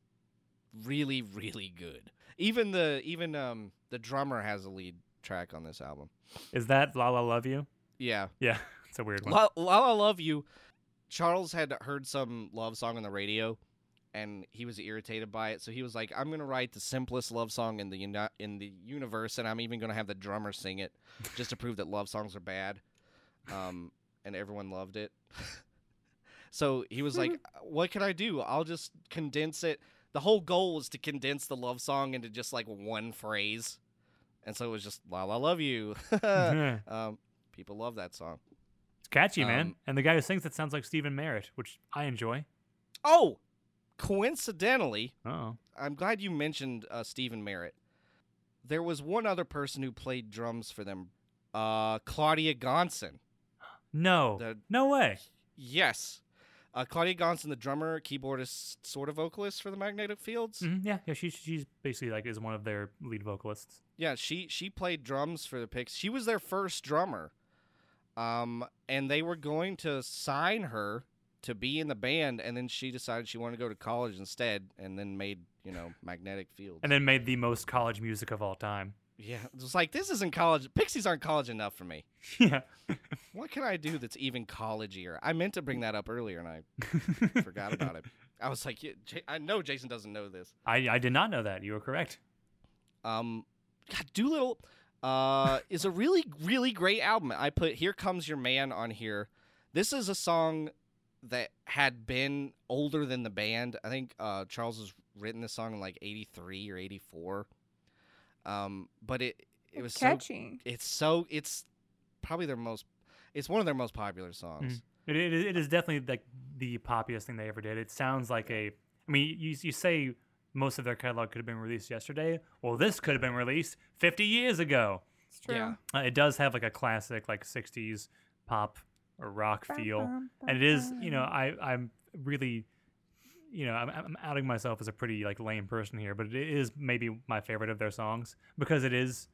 Speaker 3: really, really good. Even the even um the drummer has a lead track on this album.
Speaker 1: is that La La Love You?
Speaker 3: Yeah,
Speaker 1: Yeah, it's a weird one.
Speaker 3: La La Love You. Charles had heard some love song on the radio, and he was irritated by it. So he was like, "I'm gonna write the simplest love song in the uni- in the universe, and I'm even gonna have the drummer sing it, just to prove that love songs are bad." Um, and everyone loved it. so he was like, "What can I do? I'll just condense it." The whole goal was to condense the love song into just like one phrase, and so it was just "La La Love You." um, people love that song.
Speaker 1: It's catchy, man.
Speaker 3: Um,
Speaker 1: And the guy who sings it sounds like Stephin Merritt, which I enjoy.
Speaker 3: Oh, coincidentally,
Speaker 1: Oh,
Speaker 3: I'm glad you mentioned uh, Stephin Merritt. There was one other person who played drums for them, uh, Claudia Gonson.
Speaker 1: no,
Speaker 3: The-
Speaker 1: no way.
Speaker 3: Yes, uh, Claudia Gonson, the drummer, keyboardist, sort of vocalist for the Magnetic Fields.
Speaker 1: Mhm, yeah, yeah. She's she's basically like is one of their lead vocalists.
Speaker 3: Yeah, she she played drums for the Pixies. She was their first drummer, um, and they were going to sign her to be in the band, and then she decided she wanted to go to college instead, and then made you know Magnetic Field,
Speaker 1: And then made the most college music of all time.
Speaker 3: Yeah, it was like this isn't college. Pixies aren't college enough for me.
Speaker 1: yeah.
Speaker 3: What can I do that's even collegeier? I meant to bring that up earlier and I forgot about it. I was like, yeah, J- I know Jason doesn't know this.
Speaker 1: I, I did not know that. You were correct.
Speaker 3: Um, God, Doolittle uh, is a really, really great album. I put "Here Comes Your Man" on here. This is a song that had been older than the band. I think uh, Charles has written this song in like '83 or '84. Um, but it it was so
Speaker 2: catchy.
Speaker 3: it's so it's probably their most it's one of their most popular songs
Speaker 1: It, it, it is definitely like the poppiest thing they ever did. It sounds like a. I mean, you you say most of their catalog could have been released yesterday. Well, this could have been released 50 years ago.
Speaker 2: It's true.
Speaker 3: Yeah.
Speaker 1: Uh, it does have like a classic like 60s pop or rock feel, and it is you know I I'm really you know, I'm, I'm outing myself as a pretty like lame person here, but it is maybe my favorite of their songs because it is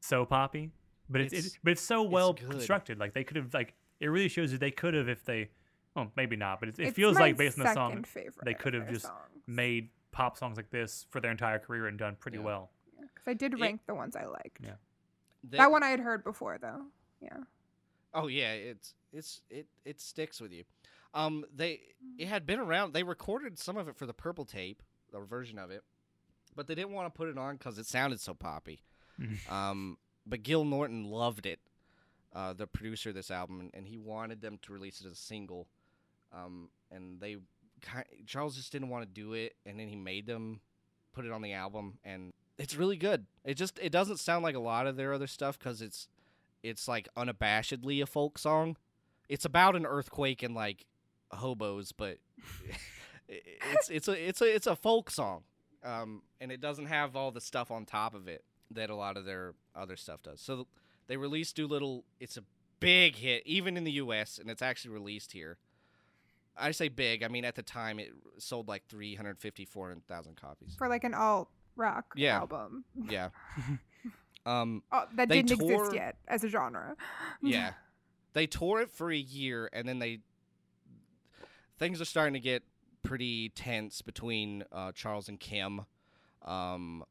Speaker 1: so poppy, but it's,
Speaker 3: It's-
Speaker 1: it's but it's so well
Speaker 3: good.
Speaker 1: constructed. Like they could have like it really shows you they could have if they, well, maybe not, but it, it feels like based on the song
Speaker 2: second favorite
Speaker 1: they could have just
Speaker 2: songs.
Speaker 1: made pop songs like this for their entire career and done pretty well.
Speaker 3: Yeah.
Speaker 1: well.
Speaker 2: 'Cause I did
Speaker 3: It-
Speaker 2: rank the ones I liked.
Speaker 1: Yeah.
Speaker 3: They-
Speaker 2: That one I had heard before though. Yeah.
Speaker 3: Oh yeah, it's it's it it sticks with you. Um, they it had been around. They recorded some of it for the Purple Tape, or version of it, but they didn't want to put it on because it sounded so poppy. Um, but Gil Norton loved it, uh, the producer of this album, and, and he wanted them to release it as a single. Um, and they ki- Charles just didn't want to do it, and then he made them put it on the album, and it's really good. It just it doesn't sound like a lot of their other stuff because it's it's like unabashedly a folk song. It's about an earthquake and like hobos, but it's it's a it's a it's a folk song, um, and it doesn't have all the stuff on top of it that a lot of their other stuff does. So they released Doolittle. It's a big hit, even in the U.S., and it's actually released here. I say big. I mean, at the time, it sold like 350, 400,000 copies.
Speaker 2: For like an alt rock
Speaker 3: Yeah.
Speaker 2: album.
Speaker 3: Yeah. um.
Speaker 2: Oh, that didn't
Speaker 3: tore-
Speaker 2: exist yet as a genre.
Speaker 3: Yeah. they tore it for a year and then they things are starting to get pretty tense between uh, Charles and Kim. Um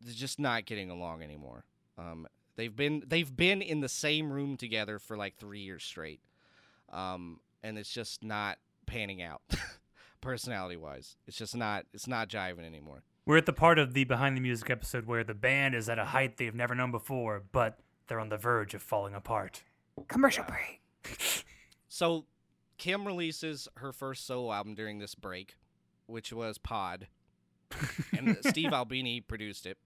Speaker 3: they're just not getting along anymore. Um they've been they've been in the same room together for like 3 years straight. Um and it's just not panning out personality wise. It's just not it's not jiving anymore.
Speaker 1: We're at the part of the behind the music episode where the band is at a height they've never known before, but they're on the verge of falling apart.
Speaker 2: Commercial
Speaker 3: Yeah.
Speaker 2: break.
Speaker 3: So, Kim releases her first solo album during this break, which was Pod, and Steve Albini produced it.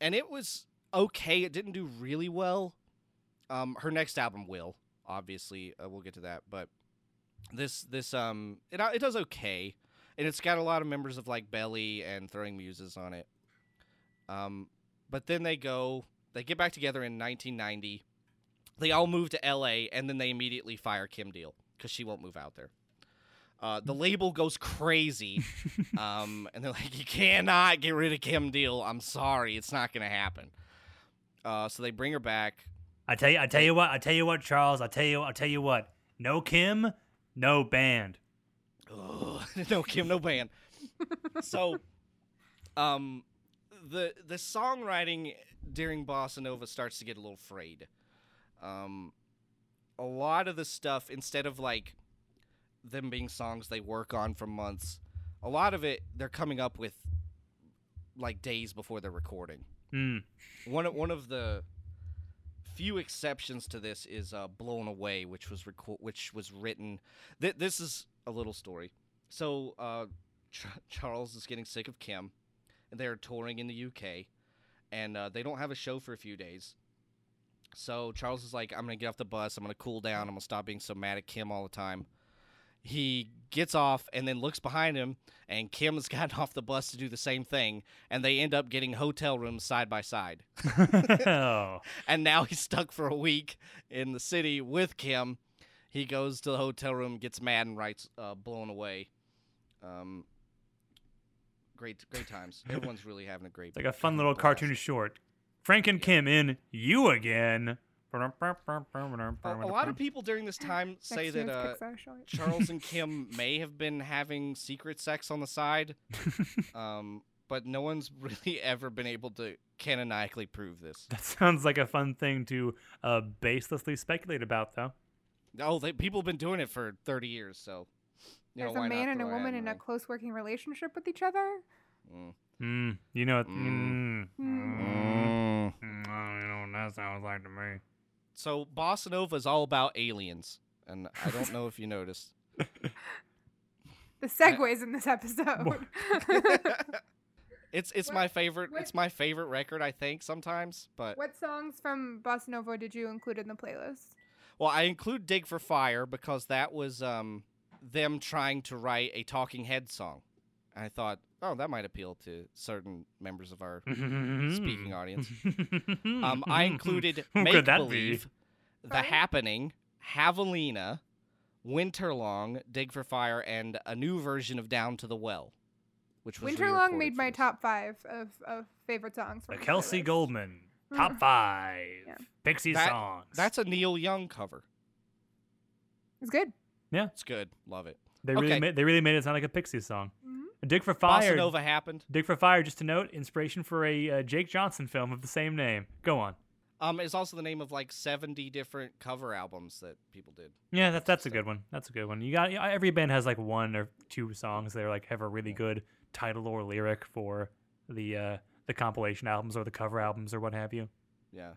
Speaker 3: And it was okay. It didn't do really well. Um, her next album will, obviously, uh, we'll get to that. But this, this, um, it it does okay, and it's got a lot of members of like Belly and Throwing Muses on it. Um, but then they go, they get back together in 1990 they all move to LA and then they immediately fire Kim Deal because she won't move out there. Uh, the label goes crazy, um, and they're like, "You cannot get rid of Kim Deal. I'm sorry, it's not gonna happen." Uh, so they bring her back.
Speaker 1: I tell you, I tell you what, I tell you what, Charles, I tell you, I tell you what. No Kim, no band.
Speaker 3: Ugh, no Kim, no band. so, um, the the songwriting during Bossa Nova starts to get a little frayed. Um, a lot of the stuff, instead of like them being songs they work on for months, a lot of it they're coming up with like days before they're recording.
Speaker 1: Mm.
Speaker 3: One of, one of the few exceptions to this is uh, "Blown Away," which was reco- which was written. Th- this is a little story. So uh, Ch- Charles is getting sick of Kim, and they're touring in the UK, and uh, they don't have a show for a few days. So Charles is like, "I'm gonna get off the bus. I'm gonna cool down. I'm gonna stop being so mad at Kim all the time." He gets off and then looks behind him, and Kim has gotten off the bus to do the same thing, and they end up getting hotel rooms side by side.
Speaker 1: oh.
Speaker 3: And now he's stuck for a week in the city with Kim. He goes to the hotel room, gets mad, and writes uh, "Blown Away." Um, great, great times. Everyone's really having a great.
Speaker 1: Like a fun little cartoon short. Frank and Kim in You Again.
Speaker 3: A, a lot of people during this time say that uh, Charles and Kim may have been having secret sex on the side, um, but no one's really ever been able to canonically prove this.
Speaker 1: That sounds like a fun thing to uh, baselessly speculate about, though.
Speaker 3: Oh, they, people have been doing it for thirty years, so. You know,
Speaker 2: There's a man and a woman in a close working relationship with each other.
Speaker 3: Mm.
Speaker 1: Mm, you know,
Speaker 3: Mm.
Speaker 1: mm, mm,
Speaker 3: Mm.
Speaker 1: mm, I don't know what that sounds like to me.
Speaker 3: So Bossa Nova is all about aliens, and I don't know if you noticed.
Speaker 2: The segues in this episode.
Speaker 3: it's it's
Speaker 2: What-
Speaker 3: my favorite.
Speaker 2: what-
Speaker 3: It's my favorite record, I think sometimes. But
Speaker 2: what songs from Bossa Nova did you include in the playlist?
Speaker 3: well, I include "Dig for Fire" because that was um them trying to write a Talking Head song. I thought, oh, that might appeal to certain members of our speaking audience. Um, I included
Speaker 1: Who
Speaker 3: Make
Speaker 1: could that be?
Speaker 3: Believe, The
Speaker 2: Sorry?
Speaker 3: Happening, Havalina, Winterlong, Dig for Fire, and a new version of Down to the Well, which was
Speaker 2: Winterlong made my
Speaker 3: this.
Speaker 2: top five of, of favorite songs.
Speaker 1: The
Speaker 2: from
Speaker 1: Kelsey. Goldman top five
Speaker 2: Yeah.
Speaker 1: Pixie
Speaker 3: That-
Speaker 1: songs.
Speaker 3: That's a Neil Young cover.
Speaker 2: It's good.
Speaker 3: Yeah, it's good. Love it.
Speaker 1: they really made they really made it sound like a Pixie song.
Speaker 2: Mhm.
Speaker 1: Dig for
Speaker 3: Bossa
Speaker 1: Fire.
Speaker 3: Nova happened.
Speaker 1: Dig for Fire. Just to note, inspiration for a uh, Jake Johnson film of the same name. Go on.
Speaker 3: Um, is also the name of like 70 different cover albums that people did.
Speaker 1: Yeah, that's that's a good one. That's a good one. You got every band has like one or two songs that are like have a really good title or lyric for the uh the compilation albums or the cover albums or what have you.
Speaker 3: Yeah.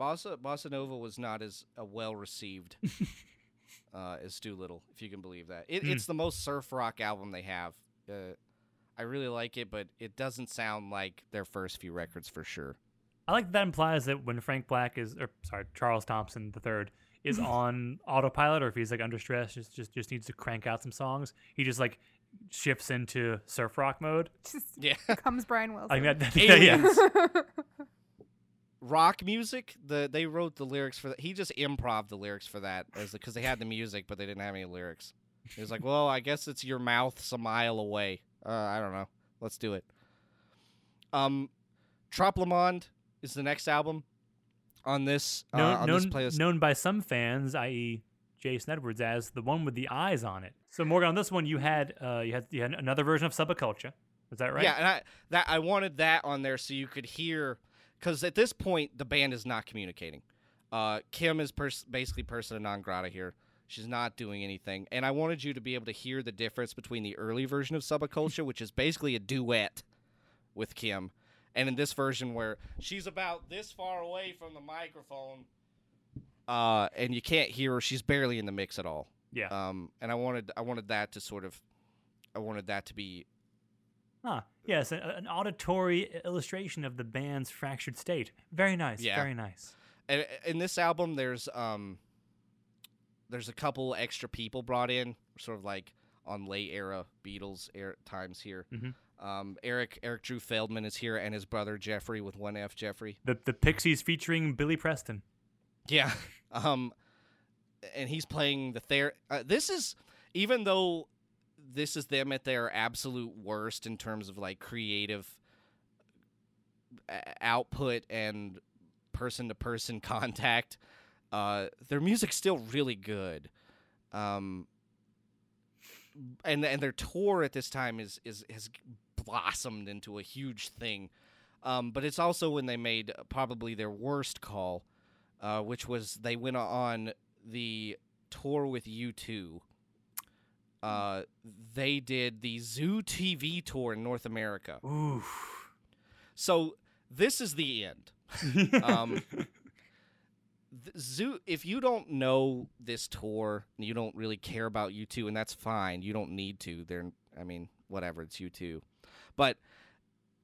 Speaker 3: Bossa Bossa Nova was not as uh, well received uh, as Doolittle, if you can believe that. It,
Speaker 1: Hmm.
Speaker 3: It's the most surf rock album they have. Uh, I really like it, but it doesn't sound like their first few records for sure.
Speaker 1: I like that, that implies that when Frank Black is or sorry, Charles Thompson III is on autopilot or if he's like under stress, just just just needs to crank out some songs, he just like shifts into surf rock mode.
Speaker 2: Just
Speaker 3: Yeah.
Speaker 2: comes Brian Wilson.
Speaker 1: I think that, yeah, yeah.
Speaker 3: Aliens. rock music, the they wrote the lyrics for that. He just improv the lyrics for that as because they had the music, but they didn't have any lyrics. He was like, "Well, I guess it's your mouth's a mile away." Uh, I don't know. Let's do it. Um, Trompe le Monde is the next album on this uh,
Speaker 1: known,
Speaker 3: on
Speaker 1: known,
Speaker 3: this playlist.
Speaker 1: known by some fans, i.e., Jason Edwards, as the one with the eyes on it. So Morgan, on this one, you had uh, you had you had another version of Subbacultcha. Is that right?
Speaker 3: Yeah, and I that I wanted that on there so you could hear because at this point the band is not communicating. Uh, Kim is pers- basically persona non grata here. She's not doing anything, and I wanted you to be able to hear the difference between the early version of Subbacultcha, which is basically a duet with Kim, and in this version where she's about this far away from the microphone, uh, and you can't hear her. She's barely in the mix at all.
Speaker 1: Yeah.
Speaker 3: Um, and I wanted I wanted that to sort of, I wanted that to be
Speaker 1: Huh. Yes, a, an auditory illustration of the band's fractured state. Very nice.
Speaker 3: Yeah.
Speaker 1: Very nice.
Speaker 3: And in this album, there's um, there's a couple extra people brought in, sort of like on late era Beatles era times here.
Speaker 1: Mhm.
Speaker 3: Um, Eric Eric Drew Feldman is here, and his brother Jeffrey with one F Jeffrey.
Speaker 1: The the Pixies featuring Billy Preston.
Speaker 3: Yeah. Um, and he's playing the ther. Uh, this is even though this is them at their absolute worst in terms of like creative uh, output and person to person contact. Uh, their music's still really good. Um, and and their tour at this time is is has blossomed into a huge thing. Um, but it's also when they made probably their worst call, uh, which was they went on the tour with U2. Uh, they did the Zoo TV tour in North America.
Speaker 1: Ooh.
Speaker 3: So this is the end. Um, Zoo. If you don't know this tour, and you don't really care about U2, and that's fine. You don't need to. They're. I mean, whatever. It's U2. But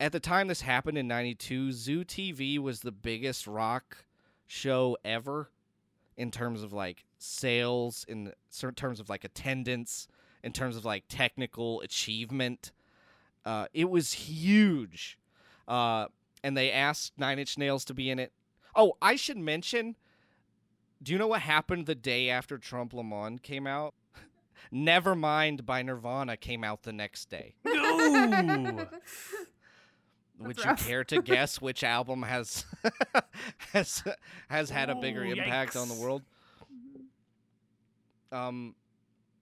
Speaker 3: at the time this happened in '92, Zoo TV was the biggest rock show ever in terms of like sales, in terms of like attendance, in terms of like technical achievement. Uh, it was huge. Uh, and they asked Nine Inch Nails to be in it. Oh, I should mention. Do you know what happened the day after Trompe le Monde came out? Nevermind by Nirvana came out the next day.
Speaker 1: no.
Speaker 3: Would
Speaker 2: That's
Speaker 3: you
Speaker 2: rough.
Speaker 3: care to guess which album has has has had a bigger
Speaker 1: Ooh,
Speaker 3: impact on the world? Um,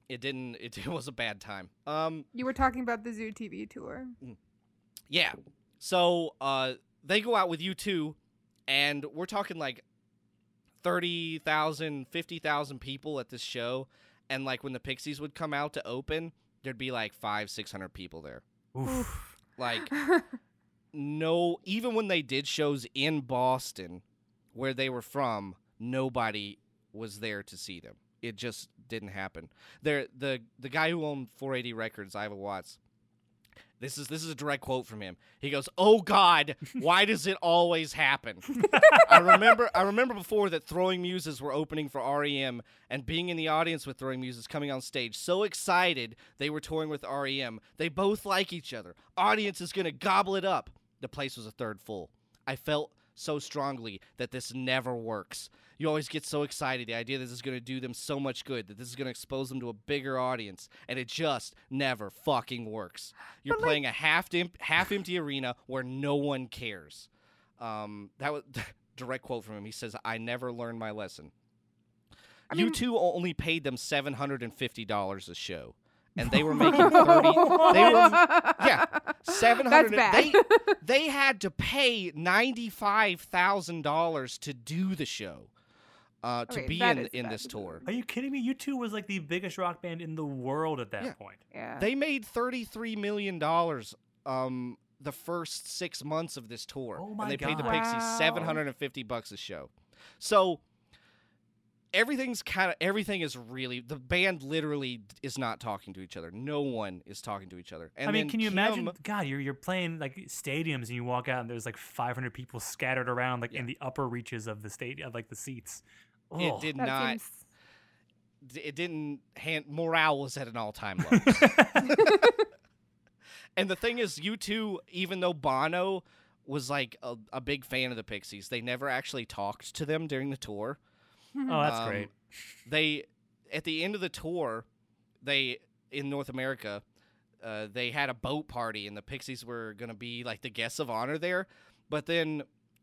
Speaker 3: it didn't. It, it was a bad time. Um,
Speaker 2: you were talking about the Zoo TV tour.
Speaker 3: Yeah. So uh, they go out with U2, and we're talking like 30,000, 50,000 people at this show. And like when the Pixies would come out to open, there'd be like five, 600 people there.
Speaker 1: Oof.
Speaker 3: Like, no, even when they did shows in Boston, where they were from, nobody was there to see them. It just didn't happen. There, the the guy who owned 4AD Records, Ivo Watts. This is this is a direct quote from him. He goes, "Oh God, why does it always happen?" I remember I remember before that Throwing Muses were opening for REM and being in the audience with Throwing Muses coming on stage, so excited they were touring with REM. They both like each other. Audience is gonna gobble it up. The place was a third full. I felt so strongly that this never works. You always get so excited the idea that this is going to do them so much good that this is going to expose them to a bigger audience, and it just never fucking works. You're
Speaker 2: like-
Speaker 3: playing a half em- half empty arena where no one cares. Um, that was direct quote from him. He says, "I never learned my lesson."
Speaker 2: I
Speaker 3: U2 only paid them seven hundred and fifty dollars a show, and they were making thirty. They were yeah, 700
Speaker 2: That's bad.
Speaker 3: They they had to pay ninety five thousand dollars to do the show, uh, to
Speaker 2: Okay,
Speaker 3: be in in
Speaker 2: bad.
Speaker 3: this tour.
Speaker 1: Are you kidding me? U2 was like the biggest rock band in the world at that
Speaker 3: Yeah.
Speaker 1: point.
Speaker 2: yeah.
Speaker 3: They made thirty three million dollars. Um, the first six months of this tour,
Speaker 1: Oh my
Speaker 3: and they paid the
Speaker 1: God.
Speaker 3: Pixies
Speaker 2: Wow.
Speaker 3: seven hundred and fifty bucks a show. So everything's kind of everything is really the band literally is not talking to each other. No one is talking to each other. And
Speaker 1: I mean, can you
Speaker 3: Kim-
Speaker 1: imagine? God, you're you're playing like stadiums and you walk out and there's like 500 people scattered around like in the upper reaches of the stadium, like the seats.
Speaker 3: It did
Speaker 2: that
Speaker 3: not.
Speaker 2: seems
Speaker 3: It didn't. Hand, morale was at an all-time low. and the thing is, U2, even though Bono was like a, a big fan of the Pixies, they never actually talked to them during the tour.
Speaker 1: oh, that's
Speaker 3: Um,
Speaker 1: great.
Speaker 3: They, at the end of the tour, they in North America, uh, they had a boat party, and the Pixies were gonna be like the guests of honor there, but then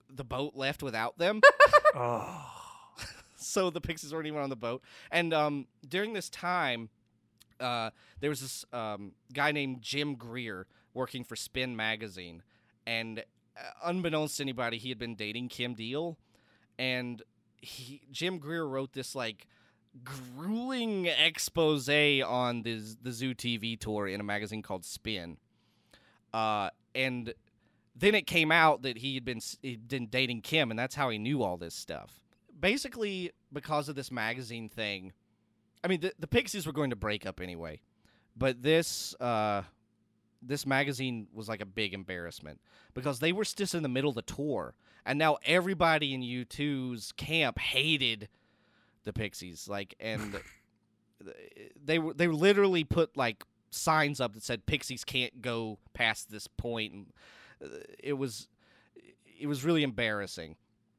Speaker 3: the boat left without them.
Speaker 1: Oh.
Speaker 3: so the Pixies weren't even on the boat. And um, during this time, uh, there was this um, guy named Jim Greer working for Spin magazine, and uh, unbeknownst to anybody, he had been dating Kim Deal, and he Jim Greer wrote this like grueling expose on the the Zoo TV tour in a magazine called Spin, uh, and then it came out that he had been he'd been dating Kim, and that's how he knew all this stuff. Basically, because of this magazine thing, I mean, the, the Pixies were going to break up anyway, but this uh, this magazine was like a big embarrassment because they were just in the middle of the tour, and now everybody in U2's camp hated the Pixies, like, and they were they literally put like signs up that said Pixies can't go past this point, and uh, it was it was really embarrassing.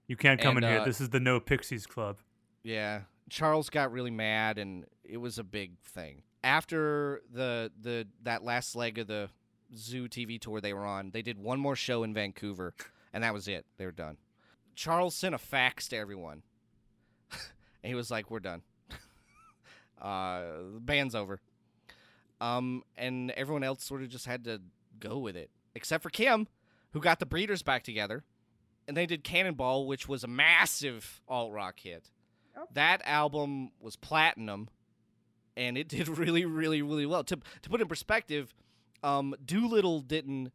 Speaker 1: You can't come
Speaker 3: and,
Speaker 1: in here.
Speaker 3: uh,
Speaker 1: This is the No Pixies Club.
Speaker 3: Yeah, Charles got really mad, and it was a big thing. After the the that last leg of the Zoo TV tour they were on, they did one more show in Vancouver, and that was it. They were done. Charles sent a fax to everyone, and he was like, "We're done. uh, the band's over." Um, and everyone else sort of just had to go with it, except for Kim, who got the Breeders back together, and they did Cannonball, which was a massive alt rock hit.
Speaker 2: Oh.
Speaker 3: That album was platinum, and it did really, really, really well. To to put in perspective, um, Doolittle didn't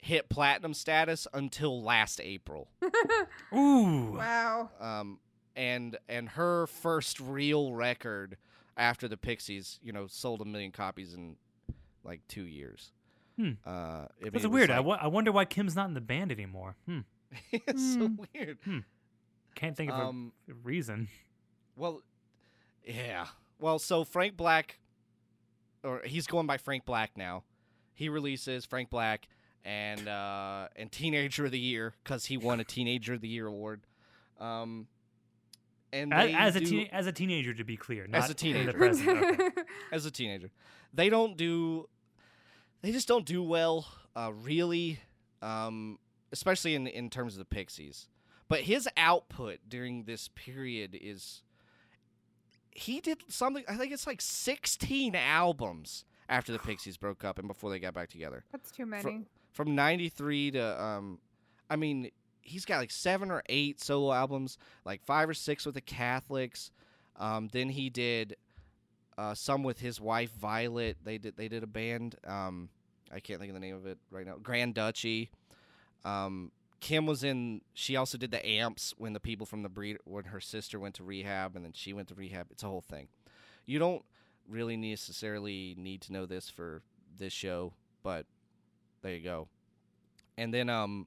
Speaker 3: hit platinum status until last April.
Speaker 1: Ooh.
Speaker 2: wow.
Speaker 3: Um, and and her first real record after the Pixies, you know, sold a million copies in like two years.
Speaker 1: Hmm.
Speaker 3: Uh, I mean,
Speaker 1: That's
Speaker 3: it was
Speaker 1: weird. I
Speaker 3: like-
Speaker 1: wo- I wonder why Kim's not in the band anymore. Hmm.
Speaker 3: it's so
Speaker 2: Hmm.
Speaker 3: weird.
Speaker 1: Can't think of
Speaker 3: Um,
Speaker 1: a reason.
Speaker 3: Well, yeah. Well, so Frank Black, or he's going by Frank Black now. He releases Frank Black and uh, and Teenager of the Year because he won a Teenager of the Year award. Um, and
Speaker 1: As,
Speaker 3: they
Speaker 1: as a teen, as a teenager, to be clear, not
Speaker 3: a
Speaker 1: in
Speaker 3: teenager.
Speaker 1: the present. Okay.
Speaker 3: as a teenager. They don't do they just don't do well, uh, really, um, especially in in terms of the Pixies. But his output during this period is he did something I think it's like 16 albums after the Pixies broke up and before they got back together.
Speaker 2: That's too many.
Speaker 3: From 93 to um I mean, he's got like 7 or 8 solo albums, like 5 or 6 with the Catholics. Um, then he did uh, some with his wife Violet. They did they did a band. Um, I can't think of the name of it right now. Grand Duchy. Um, Kim was in. She also did the amps when the people from the breed when her sister went to rehab and then she went to rehab. It's a whole thing. You don't really necessarily need to know this for this show, but there you go. And then um,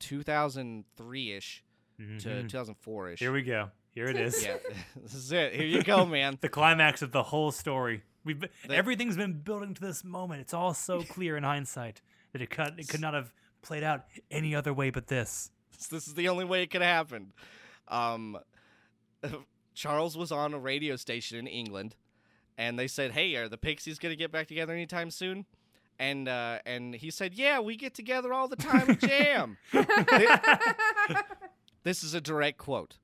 Speaker 3: 2003 ish to
Speaker 1: Mhm.
Speaker 3: 2004 ish.
Speaker 1: Here we go. Here it is.
Speaker 3: yeah, this is it. Here you go, man.
Speaker 1: The climax of the whole story. We've been,
Speaker 3: The-
Speaker 1: everything's been building to this moment. It's all so clear in hindsight that it could it could not have played out any other way but this.
Speaker 3: this. This is the only way it could happen. Um, Charles was on a radio station in England, and they said, "Hey, are the Pixies gonna get back together anytime soon?" And uh, and he said, "Yeah, we get together all the time and jam." this is a direct quote.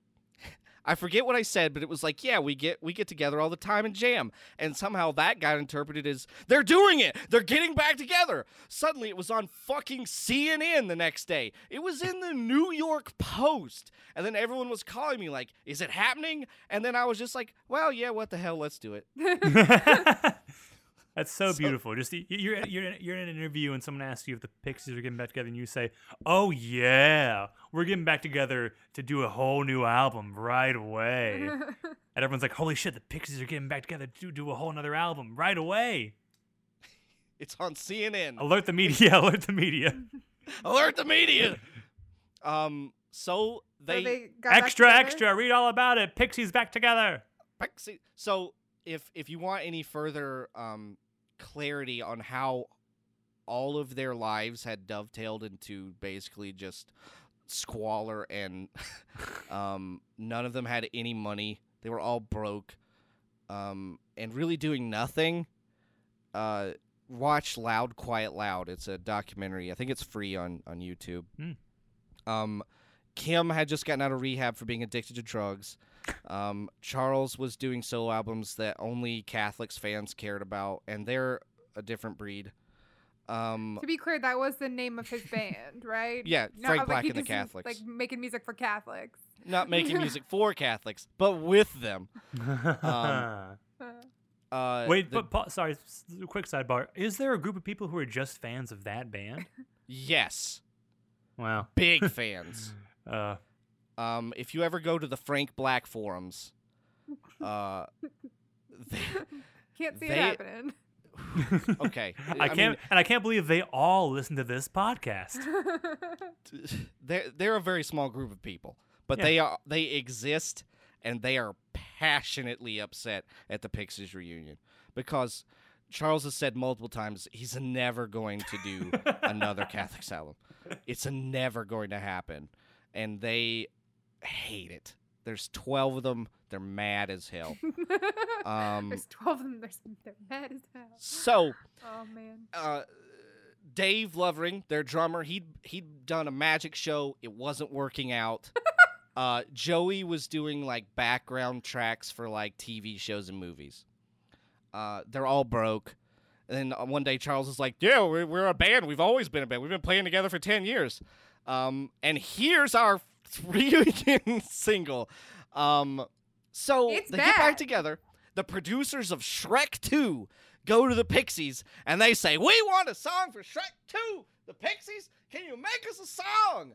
Speaker 3: I forget what I said, but it was like, yeah, we get we get together all the time and jam. And somehow that got interpreted as they're doing it. They're getting back together. Suddenly it was on fucking CNN the next day. It was in the New York Post. And then everyone was calling me like, "Is it happening?" And then I was just like, "Well, yeah, what the hell? Let's do it."
Speaker 1: That's so, beautiful. Just you're you're in, you're in an interview and someone asks you if the Pixies are getting back together, and you say, "Oh yeah, we're getting back together to do a whole new album right away." and everyone's like, "Holy shit, the Pixies are getting back together to do a whole another album right away!"
Speaker 3: It's on CNN.
Speaker 1: Alert the media! Alert the media!
Speaker 3: Alert the media. Um so
Speaker 2: So
Speaker 3: they,
Speaker 2: they got
Speaker 1: extra, extra! Read all about it. Pixies back together.
Speaker 3: Pixie. So if if you want any further um clarity on how all of their lives had dovetailed into basically just squalor and um none of them had any money. They were all broke. Um and really doing nothing. Uh watch Loud Quiet Loud. It's a documentary. I think it's free on on YouTube.
Speaker 1: Hmm.
Speaker 3: Um Kim had just gotten out of rehab for being addicted to drugs. Um, Charles was doing solo albums that only Catholics fans cared about, and they're a different breed. Um,
Speaker 2: To be clear, that was the name of his band, right?
Speaker 3: Yeah,
Speaker 2: Not
Speaker 3: Frank
Speaker 2: like
Speaker 3: Black
Speaker 2: he
Speaker 3: and the Catholics.
Speaker 2: Like making music for Catholics.
Speaker 3: not making music for Catholics, but with them.
Speaker 2: Uh,
Speaker 3: Uh,
Speaker 1: Wait,
Speaker 3: the-
Speaker 1: but pa- sorry, s- quick sidebar. Is there a group of people who are just fans of that band?
Speaker 3: yes,
Speaker 1: Wow.
Speaker 3: big fans.
Speaker 1: Uh,
Speaker 3: Um, if you ever go to the Frank Black forums, uh, they,
Speaker 2: can't see
Speaker 3: They-
Speaker 2: it happening.
Speaker 3: okay,
Speaker 1: I
Speaker 3: mean,
Speaker 1: can't, and I can't believe they all listen to this podcast.
Speaker 3: they're they're a very small group of people, but
Speaker 1: Yeah.
Speaker 3: they are they exist and they are passionately upset at the Pixies reunion because Charles has said multiple times he's never going to do another Catholics album. It's never going to happen, and they hate it. There's twelve of them. They're mad as hell. Um,
Speaker 2: There's 12 of them. They're, they're mad as hell.
Speaker 3: so
Speaker 2: Oh, man.
Speaker 3: uh, Dave Lovering, their drummer, he'd he'd done a magic show. It wasn't working out. uh, Joey was doing like background tracks for like TV shows and movies. Uh, they're all broke. And then uh, one day Charles is like, "Yeah, we're, we're a band. We've always been a band. We've been playing together for ten years." Um, and here's our reunion single. Um, so
Speaker 2: It's
Speaker 3: they get back together. The producers of Shrek 2 go to the Pixies and they say, We want a song for Shrek 2. The Pixies, can you make us a song?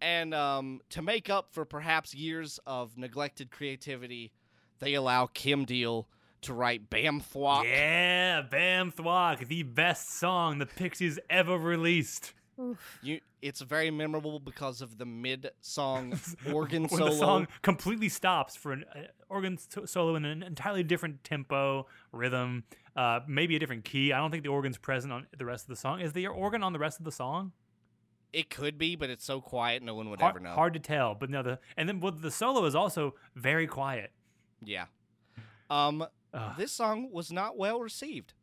Speaker 3: And um, to make up for perhaps years of neglected creativity, they allow Kim Deal to write Bam Thwok.
Speaker 1: yeah, Bam Thwok, the best song the Pixies ever released.
Speaker 2: Oof.
Speaker 3: You, it's very memorable because of the mid-song organ
Speaker 1: when
Speaker 3: solo.
Speaker 1: the song completely stops for an uh, organ so- solo in an entirely different tempo, rhythm, uh, maybe a different key. I don't think the organ's present on the rest of the song. Is the organ on the rest of the song?
Speaker 3: It could be, but it's so quiet, no one would
Speaker 1: Hard,
Speaker 3: ever know.
Speaker 1: hard to tell. But no, the and then well, the solo is also very quiet.
Speaker 3: Yeah. Um,
Speaker 1: Ugh.
Speaker 3: this song was not well received.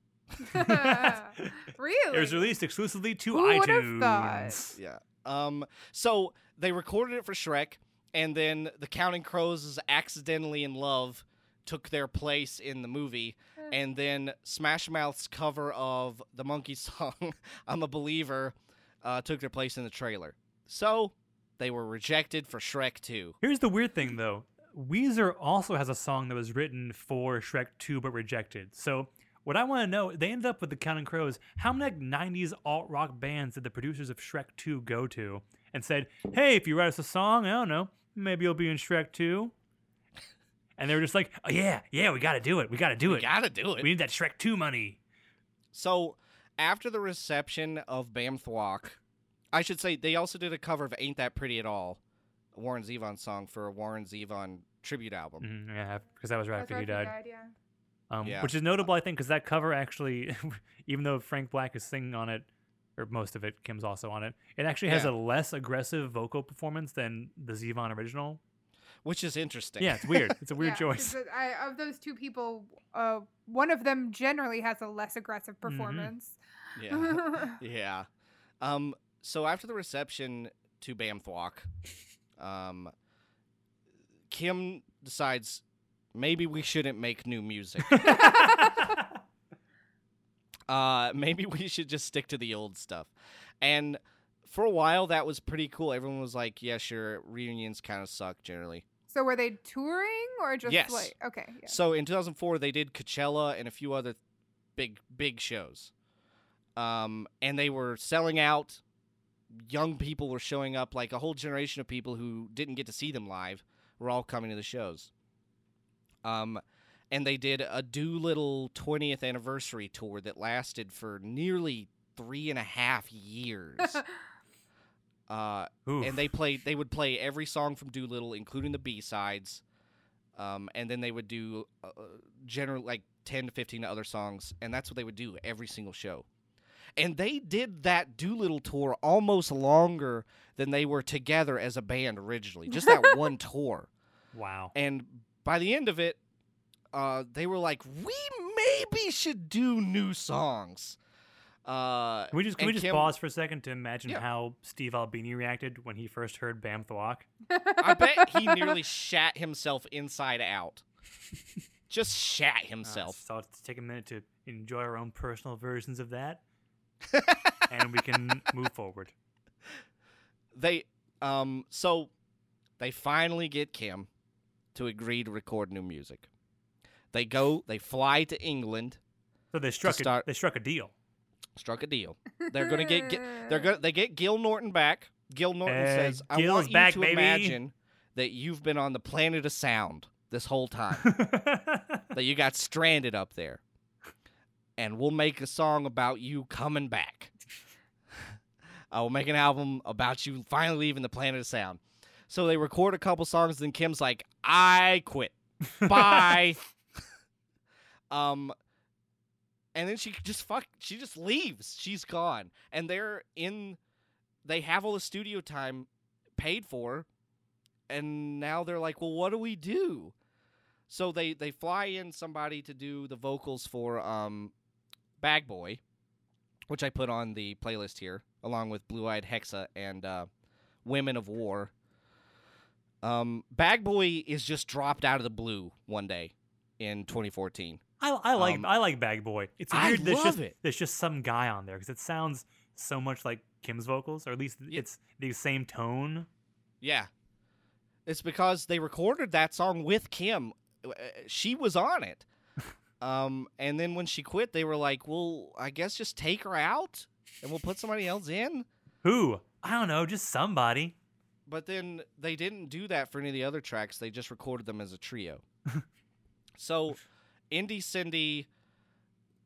Speaker 2: Really?
Speaker 1: It was released exclusively to
Speaker 2: Who would've
Speaker 1: iTunes.
Speaker 2: thought?
Speaker 3: Yeah. Um. So they recorded it for Shrek, and then the Counting Crows is accidentally in love took their place in the movie, and then Smash Mouth's cover of the Monkees song "I'm a Believer" uh, took their place in the trailer. So they were rejected for Shrek 2.
Speaker 1: Here's the weird thing, though. Weezer also has a song that was written for Shrek 2 but rejected. So, what I want to know, they ended up with the Counting Crows. How many like, 90s alt rock bands did the producers of Shrek 2 go to and said, hey, if you write us a song, I don't know, maybe you'll be in Shrek 2? And they were just like, oh, yeah, yeah, we got to do it. We got to do it.
Speaker 3: We
Speaker 1: it.
Speaker 3: gotta do it.
Speaker 1: We need that Shrek 2 money.
Speaker 3: So after the reception of Bam Thwok, I should say they also did a cover of "Ain't That Pretty at All," Warren Zevon song for a Warren Zevon tribute album.
Speaker 1: Mhm, yeah, because that was right after he
Speaker 2: right,
Speaker 1: died.
Speaker 2: yeah.
Speaker 1: Um,
Speaker 3: Yeah.
Speaker 1: Which is notable, I think, because that cover actually, even though Frank Black is singing on it, or most of it. Kim's also on it. It actually has
Speaker 3: Yeah.
Speaker 1: a less aggressive vocal performance than the Zevon original.
Speaker 3: which is interesting.
Speaker 1: Yeah, it's weird. It's a weird
Speaker 2: Yeah, 'cause
Speaker 1: choice.
Speaker 2: I, of those two people, uh, one of them generally has a less aggressive
Speaker 1: Mm-hmm.
Speaker 2: performance.
Speaker 3: yeah, yeah. Um, so after the reception to Bam Thwok, um, Kim decides maybe we shouldn't make new music. uh, maybe we should just stick to the old stuff. And for a while, that was pretty cool. Everyone was like, "Yeah, sure." Reunions kind of suck generally.
Speaker 2: so were they touring or just
Speaker 3: Yes.
Speaker 2: like okay? Yeah.
Speaker 3: So in 2004, they did Coachella and a few other big big shows, um, and they were selling out. Young people were showing up, like a whole generation of people who didn't get to see them live were all coming to the shows. Um, and they did a Doolittle 20th anniversary tour that lasted for nearly three and a half years. uh, and they played they would play every song from Doolittle, including the B sides, um, and then they would do uh, general like ten to fifteen other songs, and that's what they would do every single show. And they did that Doolittle tour almost longer than they were together as a band originally, just that one tour.
Speaker 1: wow.
Speaker 3: And by the end of it, uh, they were like, "We maybe should do new songs." Uh,
Speaker 1: Can we just can we just
Speaker 3: Kim-
Speaker 1: pause for a second to imagine
Speaker 3: Yeah.
Speaker 1: how Steve Albini reacted when he first heard Bam Thwok?
Speaker 3: I bet he nearly shat himself inside out. Just shat
Speaker 1: Uh,
Speaker 3: himself.
Speaker 1: so let's take a minute to enjoy our own personal versions of that, and we can move forward.
Speaker 3: they um so they finally get Kim to agree to record new music. They go, they fly to England,
Speaker 1: So they struck a,
Speaker 3: start-
Speaker 1: they struck a deal.
Speaker 3: struck a deal. They're gonna get, get they're gonna they get Gil Norton back. Gil Norton
Speaker 1: Hey,
Speaker 3: says, "I
Speaker 1: Gil's
Speaker 3: want you
Speaker 1: back,
Speaker 3: to
Speaker 1: baby."
Speaker 3: imagine that you've been on the planet of sound this whole time." that you got stranded up there. And we'll make a song about you coming back. I will make an album about you finally leaving the planet of sound. So they record a couple songs, then Kim's like, I quit. Bye. um and then she just fuck she just leaves. She's gone. And they're in they have all the studio time paid for. And now they're like, well, what do we do? So they they fly in somebody to do the vocals for um Bag Boy, which I put on the playlist here, along with Blue Eyed Hexe and uh, Women of War. Um, Bag Boy is just dropped out of the blue one day in 2014.
Speaker 1: I, I like
Speaker 3: Um,
Speaker 1: I like Bag Boy. It's
Speaker 3: I
Speaker 1: weird. there's
Speaker 3: love
Speaker 1: just
Speaker 3: it.
Speaker 1: there's just some guy on there because it sounds so much like Kim's vocals, or at least
Speaker 3: Yeah.
Speaker 1: it's the same tone.
Speaker 3: Yeah. It's because they recorded that song with Kim. Uh, She was on it. um, and then when she quit, they were like, well, I guess just take her out and we'll put somebody else in.
Speaker 1: Who? I don't know, just somebody.
Speaker 3: But then they didn't do that for any of the other tracks. They just recorded them as a trio. so, Indie Cindy,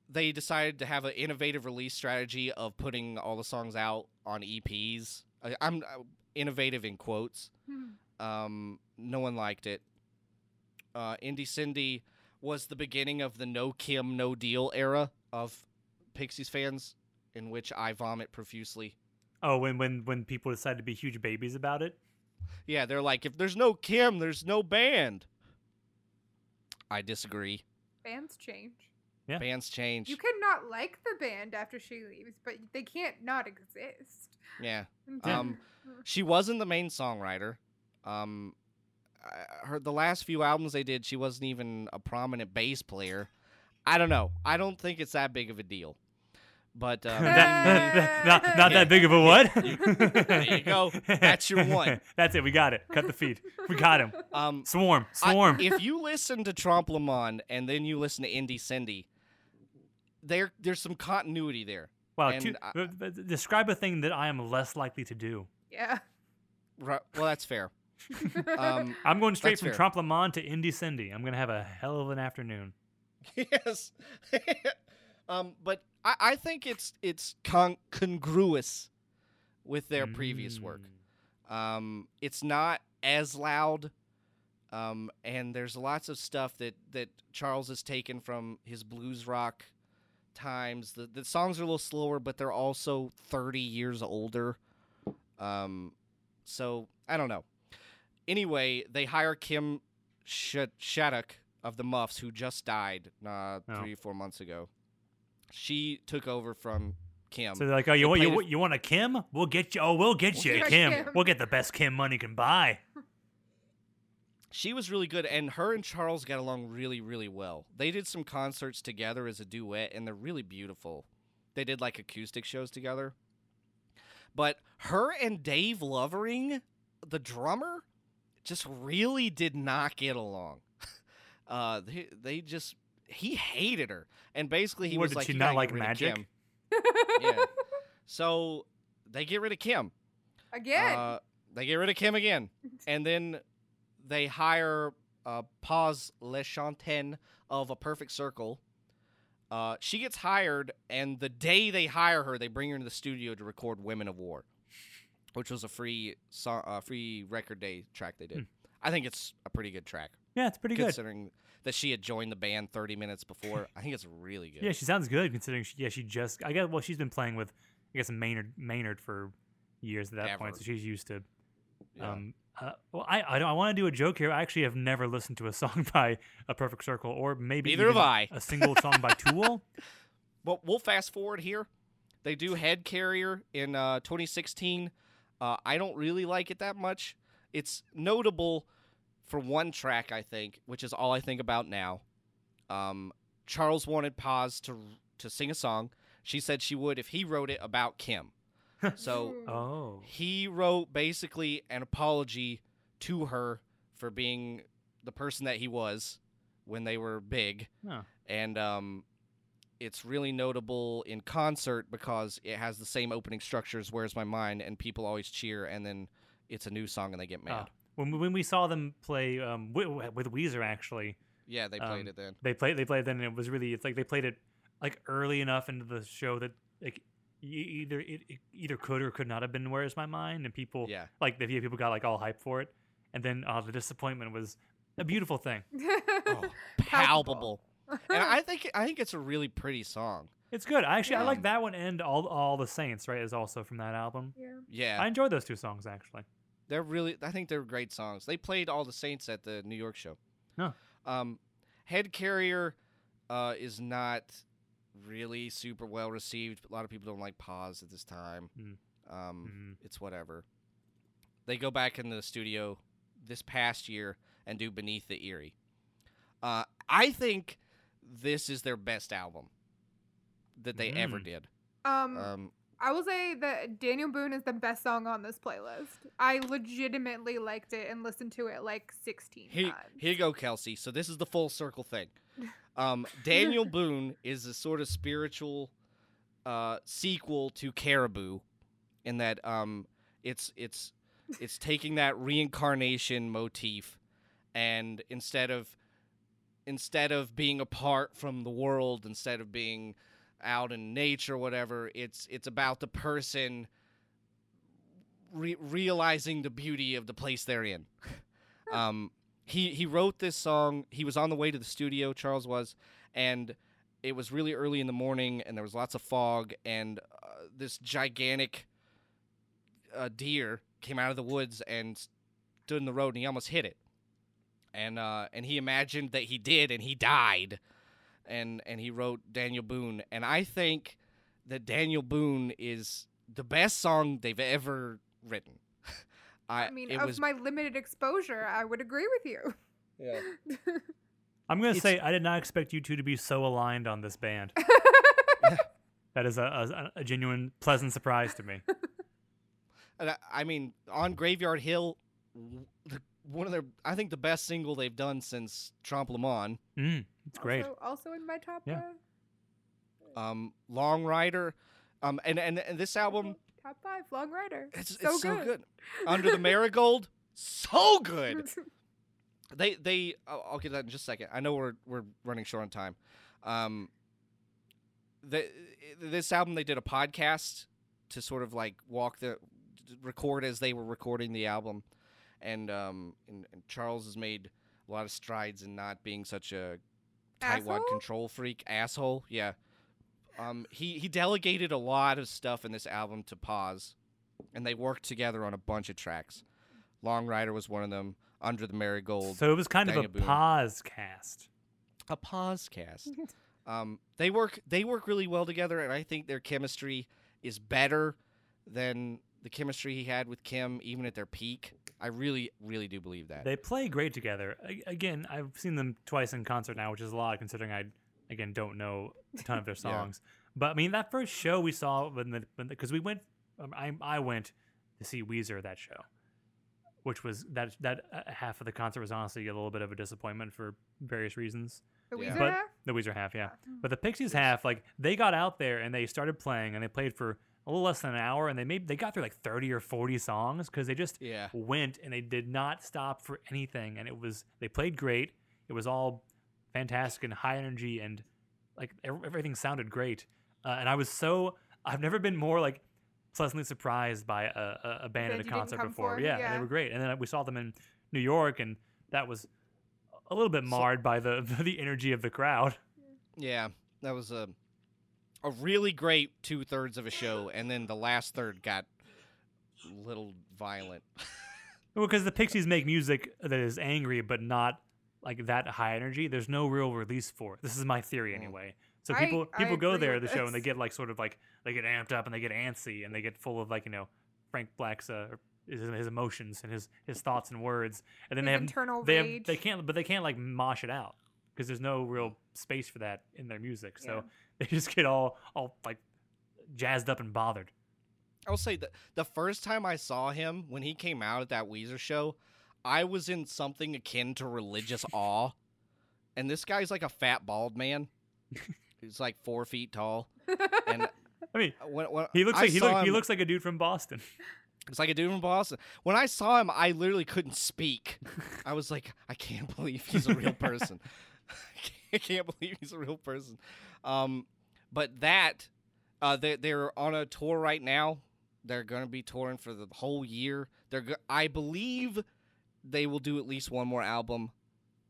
Speaker 3: they decided to have an innovative release strategy of putting all the songs out on EPs. I, I'm uh, innovative in quotes. Um, no one liked it. Uh, Indie Cindy was the beginning of the no Kim, no deal era of Pixies fans, in which I vomit profusely.
Speaker 1: Oh, when when when people decide to be huge babies about it.
Speaker 3: Yeah, they're like, if there's no Kim, there's no band. I disagree.
Speaker 2: Bands change.
Speaker 1: Yeah.
Speaker 3: Bands change.
Speaker 2: You cannot like the band after she leaves, but they can't not exist.
Speaker 3: yeah.
Speaker 1: Yeah.
Speaker 3: Um, she wasn't the main songwriter. Um, her the last few albums they did, she wasn't even a prominent bass player. I don't know. I don't think it's that big of a deal. But um,
Speaker 1: That- that- not not that big of a what?
Speaker 3: there you go. That's your one.
Speaker 1: That's it. We got it. Cut the feed. We got him.
Speaker 3: um,
Speaker 1: Swarm.
Speaker 3: I-
Speaker 1: Swarm.
Speaker 3: if you listen to Trompe Le and then you listen to Indie Cindy, there there's some continuity there.
Speaker 1: wow.
Speaker 3: and
Speaker 1: two-
Speaker 3: I-
Speaker 1: uh, uh, describe a thing that I am less likely to do.
Speaker 2: Yeah.
Speaker 3: Right, well, that's fair. Um,
Speaker 1: I'm going straight from
Speaker 3: fair.
Speaker 1: Trompe Le to Indie Cindy. I'm gonna have a hell of an afternoon.
Speaker 3: yes. Um, but I, I think it's it's con- congruous with their previous work.
Speaker 1: Mm.
Speaker 3: Um, it's not as loud, um, and there's lots of stuff that that Charles has taken from his blues rock times. The the songs are a little slower, but they're also 30 years older. Um, so I don't know. Anyway, they hire Kim Sh- Shattuck of the Muffs, who just died uh,
Speaker 1: Oh.
Speaker 3: three or four months ago. She took over from Kim.
Speaker 1: So they're like, oh, you want you, want- you want a Kim? We'll get you. Oh, we'll get
Speaker 3: We'll
Speaker 1: you a
Speaker 2: get
Speaker 1: Kim.
Speaker 2: Kim.
Speaker 1: We'll get the best Kim money can buy.
Speaker 3: she was really good, and her and Charles got along really, really well. They did some concerts together as a duet, and they're really beautiful. They did like acoustic shows together. But her and Dave Lovering, the drummer, just really did not get along. uh, they, they just he hated her, and basically he
Speaker 1: What,
Speaker 3: was
Speaker 1: did
Speaker 3: like,
Speaker 1: she not like
Speaker 3: get rid of
Speaker 1: magic?"
Speaker 3: Yeah. So they get rid of Kim.
Speaker 2: Again.
Speaker 3: Uh, they get rid of Kim again, and then they hire uh, Paz Lenchantin of A Perfect Circle. Uh, she gets hired, and the day they hire her, they bring her into the studio to record "Women of War," which was a free so- uh, free record day track they did.
Speaker 1: Hmm.
Speaker 3: I think it's a pretty good track,
Speaker 1: Yeah, it's pretty good.
Speaker 3: considering that she had joined the band 30 minutes before. I think it's really good.
Speaker 1: Yeah, she sounds good considering. She, yeah, she just. I guess. Well, she's been playing with, I guess, Maynard Maynard for years at that point, so she's used to.
Speaker 3: Yeah.
Speaker 1: Um, uh, well, I I, don't, I want to do a joke here. I actually have never listened to a song by A Perfect Circle, or maybe
Speaker 3: Neither have I.
Speaker 1: a single song by Tool.
Speaker 3: Well, we'll fast forward here. They do Head Carrier in uh, 2016. Uh, I don't really like it that much. It's notable for one track, I think, which is all I think about now. Um, Charles wanted Paz to to sing a song. She said she would if he wrote it about Kim. So
Speaker 1: Oh,
Speaker 3: he wrote basically an apology to her for being the person that he was when they were big
Speaker 1: oh.
Speaker 3: and um, it's really notable in concert because it has the same opening structures, as "Where's My Mind," and people always cheer, and then it's a new song and they get mad.
Speaker 1: Ah. When we- when we saw them play um, with, with Weezer, actually,
Speaker 3: Yeah, they played
Speaker 1: Um,
Speaker 3: it then.
Speaker 1: they played they played then, and it was really it's like they played it like early enough into the show that like either it, it either could or could not have been "Where's My Mind," and people
Speaker 3: Yeah,
Speaker 1: like the people got like all hyped for it, and then uh, the disappointment was a beautiful thing.
Speaker 3: oh, palpable. and I think I think it's a really pretty song.
Speaker 1: It's good. I actually I like that one and all all the Saints. Right, is also from that album.
Speaker 2: yeah.
Speaker 3: Yeah,
Speaker 1: I enjoyed those two songs actually.
Speaker 3: They're really. I think they're great songs. They played all the Saints at the New York show.
Speaker 1: Huh.
Speaker 3: Um, Head Carrier uh, is not really super well received. A lot of people don't like Paz at this time.
Speaker 1: Mm.
Speaker 3: Um,
Speaker 1: Mhm.
Speaker 3: it's whatever. They go back in the studio this past year and do Beneath the Eyrie. Uh, I think this is their best album that they ever
Speaker 1: Mm.
Speaker 3: did.
Speaker 2: Um,
Speaker 3: Um,
Speaker 2: I will say that Daniel Boone is the best song on this playlist. I legitimately liked it and listened to it like 16
Speaker 3: here,
Speaker 2: times.
Speaker 3: here you go, Kelsey. So this is the full circle thing. Um, Daniel Boone is a sort of spiritual uh, sequel to Caribou, in that um, it's it's it's taking that reincarnation motif, and instead of instead of being apart from the world, instead of being out in nature, whatever, it's it's about the person re- realizing the beauty of the place they're in. um, he he wrote this song. He was on the way to the studio. Charles was, and it was really early in the morning, and there was lots of fog, and uh, this gigantic uh, deer came out of the woods and stood in the road, and he almost hit it. And uh, and he imagined that he did, and he died. And and he wrote Daniel Boone, and I think that Daniel Boone is the best song they've ever written. I,
Speaker 2: I mean,
Speaker 3: it
Speaker 2: of
Speaker 3: was
Speaker 2: my limited exposure, I would agree with you.
Speaker 3: yeah.
Speaker 1: I'm gonna
Speaker 3: It's-
Speaker 1: say I did not expect you two to be so aligned on this band. that is a, a, a genuine pleasant surprise to me.
Speaker 3: And I, I mean, on Graveyard Hill, the, one of their, I think the best single they've done since Trompe Le Monde.
Speaker 1: Mm, it's great.
Speaker 2: Also, also in my top.
Speaker 1: Yeah.
Speaker 2: Uh,
Speaker 3: Um, Long Rider, um, and, and and this album,
Speaker 2: top five, Long Rider.
Speaker 3: it's,
Speaker 2: so
Speaker 3: it's so
Speaker 2: good.
Speaker 3: good. Under the Marigold, so good. They they, I'll, I'll get that in just a second. I know we're we're running short on time. Um, the this album they did a podcast to sort of like walk the record as they were recording the album, and um and, and Charles has made a lot of strides in not being such a tightwad control freak asshole. Yeah, Um, he he delegated a lot of stuff in this album to Paz, and they worked together on a bunch of tracks. Long Rider was one of them. Under the Marigold,
Speaker 1: So it was kind of a
Speaker 3: Dang it, Boone.
Speaker 1: Paz cast.
Speaker 3: a Paz cast. um, they work they work really well together, and I think their chemistry is better than the chemistry he had with Kim, even at their peak. I really, really do believe that.
Speaker 1: They play great together. A- Again, I've seen them twice in concert now, which is a lot considering I again don't know a ton of their
Speaker 3: Yeah.
Speaker 1: songs. But I mean, that first show we saw when the because we went, um, I I went to see Weezer that show, which was that that uh, half of the concert was honestly a little bit of a disappointment for various reasons.
Speaker 2: The
Speaker 3: Yeah.
Speaker 2: Weezer
Speaker 1: But
Speaker 2: half?
Speaker 1: the Weezer half, yeah.
Speaker 2: Oh.
Speaker 1: But the Pixies half, like they got out there and they started playing and they played for a little less than an hour and they made they got through like thirty or forty songs because they just
Speaker 3: yeah,
Speaker 1: went and they did not stop for anything and it was they played great. It was all fantastic and high energy and like everything sounded great. Uh, and i was so i've never been more like pleasantly surprised by a, a, a band
Speaker 2: Band
Speaker 1: at a concert before.
Speaker 2: for,
Speaker 1: yeah, and
Speaker 2: yeah.
Speaker 1: they were great. And then we saw them in new york and that was a little bit
Speaker 3: So-
Speaker 1: marred by the the energy of the crowd.
Speaker 3: Yeah. That was a a really great two thirds of a show, and then the last third got a little violent.
Speaker 1: Well, because the pixies make music that is angry but not like that high energy there's no real release for it this is my theory
Speaker 3: Mm.
Speaker 1: anyway so
Speaker 2: I-
Speaker 1: people
Speaker 2: I
Speaker 1: people go there to
Speaker 2: with
Speaker 1: the show and they get like sort of like they get amped up and they get antsy and they get full of like you know frank black's uh his, his emotions and his his thoughts and words and then
Speaker 2: His
Speaker 1: they have
Speaker 2: internal
Speaker 1: they have,
Speaker 2: rage.
Speaker 1: they can't but they can't like mosh it out because there's no real space for that in their music so
Speaker 2: Yeah.
Speaker 1: they just get all all like jazzed up and bothered
Speaker 3: I'll say that the first time I saw him when he came out at that Weezer show, I was in something akin to religious awe. And this guy's like a fat bald man. He's like four feet tall. And
Speaker 1: i mean uh,
Speaker 3: when, when
Speaker 1: he looks
Speaker 3: I
Speaker 1: like he, look, he looks like a dude from boston
Speaker 3: It's like a dude from Boston. When I saw him, I literally couldn't speak. I was like, I can't believe he's a real person. I can't believe he's a real person. Um, but that, uh, they, they're on a tour right now. They're to be touring for the whole year. They're, go- I believe, they will do at least one more album.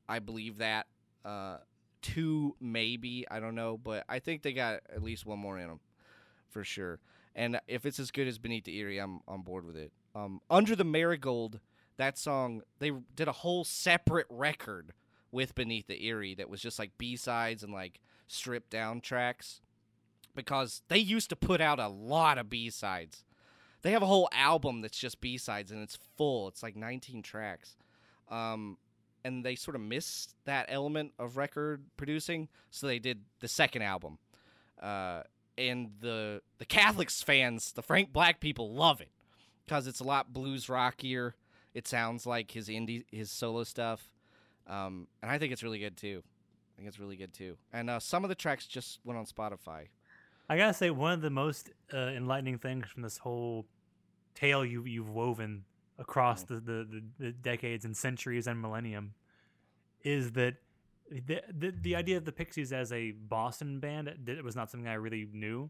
Speaker 3: I believe that. Uh, two maybe. I don't know, but I think they got at least one more in them, for sure. And if it's as good as Beneath the Eyrie, I'm on board with it. Um, Under the Marigold, that song, they did a whole separate record with Beneath the Eyrie that was just like B sides and like stripped down tracks because they used to put out a lot of B sides. They have a whole album that's just B sides and it's full. It's like 19 tracks. Um, and they sort of missed that element of record producing, so they did the second album. Uh, and the the Catholics fans, the Frank Black people, love it because it's a lot blues rockier. It sounds like his indie his solo stuff, um, and I think it's really good too. I think it's really good too. And uh, some of the tracks just went on Spotify.
Speaker 1: I gotta say, one of the most uh, enlightening things from this whole tale you you've woven across the, the, the, the decades and centuries and millennium is that the, the the idea of the Pixies as a Boston band it was not something I really knew,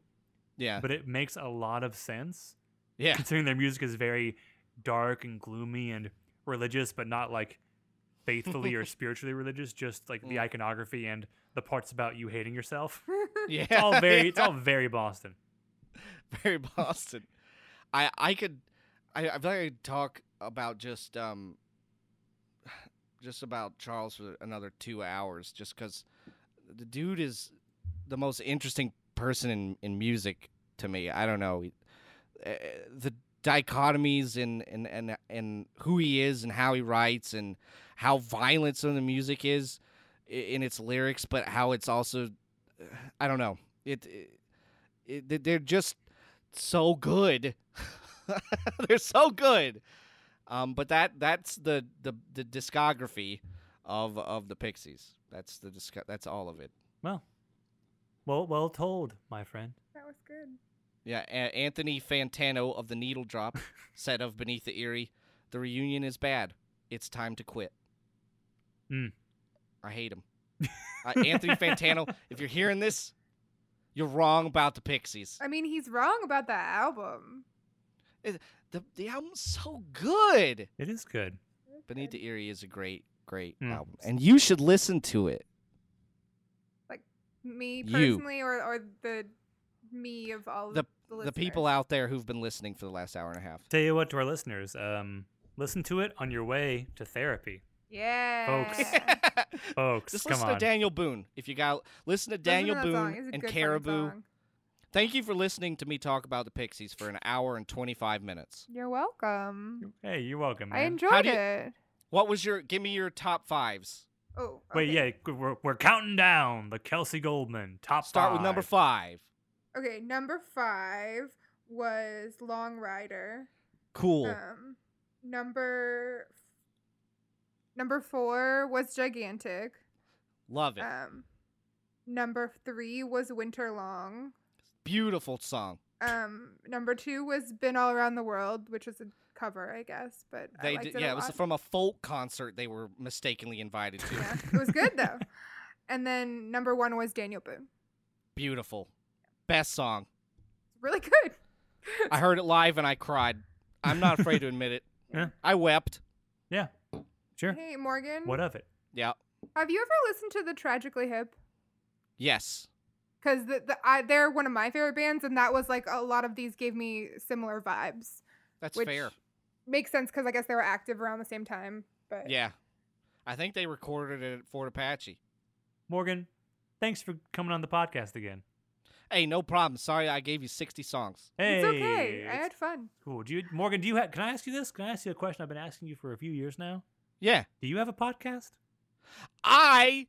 Speaker 3: Yeah,
Speaker 1: but it makes a lot of sense
Speaker 3: yeah,
Speaker 1: considering their music is very dark and gloomy and religious, but not like faithfully or spiritually religious, just like the
Speaker 3: Mm.
Speaker 1: iconography and the parts about you hating yourself.
Speaker 3: yeah.
Speaker 1: It's all very it's all very Boston.
Speaker 3: very Boston. I I could I I feel like I could talk about just um just about Charles for another two hours just because the dude is the most interesting person in in music to me. I don't know uh, the dichotomies in and and and who he is and how he writes and how violent some of the music is in its lyrics, but how it's also I don't know it, it, it they're just so good. they're so good. Um, but that that's the, the the discography of of the Pixies. That's the disc- that's all of it.
Speaker 1: Well, well, well told, my friend.
Speaker 2: that was good.
Speaker 3: Yeah, a- Anthony Fantano of the Needle Drop said of Beneath the Eyrie, "The reunion is bad. It's time to quit."
Speaker 1: Mm.
Speaker 3: I hate him. uh, Anthony Fantano, if you're hearing this, you're wrong about the Pixies.
Speaker 2: I mean, he's wrong about that album.
Speaker 3: The the album's so good.
Speaker 1: It is good.
Speaker 3: Beneath the Eyrie is a great, great
Speaker 1: Mm.
Speaker 3: album, and you should listen to it.
Speaker 2: Like me
Speaker 3: You.
Speaker 2: personally, or or the me of all
Speaker 3: The-
Speaker 2: the,
Speaker 3: the people out there who've been listening for the last hour and a half.
Speaker 1: Tell you what, to our listeners, um, listen to it on your way to therapy,
Speaker 2: Yeah.
Speaker 1: folks.
Speaker 3: folks, Just
Speaker 1: come
Speaker 3: listen
Speaker 1: on.
Speaker 3: to Daniel Boone. If you got listen to
Speaker 2: Listen to
Speaker 3: Daniel. Boone and Caribou. Thank you for listening to me talk about the Pixies for an hour and 25 minutes.
Speaker 2: You're welcome.
Speaker 1: hey, you're welcome, man.
Speaker 2: I enjoyed
Speaker 3: you-
Speaker 2: it.
Speaker 3: What was your give me your top 5s?
Speaker 2: Oh.
Speaker 1: Wait, yeah, we're, we're counting down the Kelsey Goldman top
Speaker 3: Start with number
Speaker 1: five.
Speaker 3: 5.
Speaker 2: Okay, number five was Long Rider.
Speaker 3: Cool.
Speaker 2: Um, number number four was Gigantic.
Speaker 3: Love it.
Speaker 2: Um, number three was Winter Long.
Speaker 3: Beautiful song.
Speaker 2: Um, number two was Been All Around the World, which is a cover, I guess, but I
Speaker 3: They did,
Speaker 2: it
Speaker 3: yeah, it was from a folk concert they were mistakenly invited to.
Speaker 2: yeah, it was good though. And then number one was Daniel Boone.
Speaker 3: Beautiful. Best song.
Speaker 2: Really good.
Speaker 3: I heard it live and I cried. I'm not afraid to admit it.
Speaker 1: Yeah.
Speaker 3: I wept.
Speaker 1: Yeah, sure.
Speaker 2: Hey Morgan,
Speaker 1: What of it?
Speaker 3: Yeah.
Speaker 2: have you ever listened to the Tragically Hip?
Speaker 3: Yes.
Speaker 2: because the, the I, they're one of my favorite bands, and that was like a lot of these gave me similar vibes.
Speaker 3: That's
Speaker 2: which
Speaker 3: fair.
Speaker 2: makes sense because I guess they were active around the same time. But
Speaker 3: Yeah. I think they recorded it at Fort Apache.
Speaker 1: Morgan, thanks for coming on the podcast again.
Speaker 3: Hey, no problem. Sorry I gave you 60 songs.
Speaker 1: Hey,
Speaker 2: it's okay. I had fun.
Speaker 1: cool. Do you, Morgan? Do you have? Can I ask you this? Can I ask you a question I've been asking you for a few years now?
Speaker 3: Yeah.
Speaker 1: Do you have a podcast?
Speaker 3: I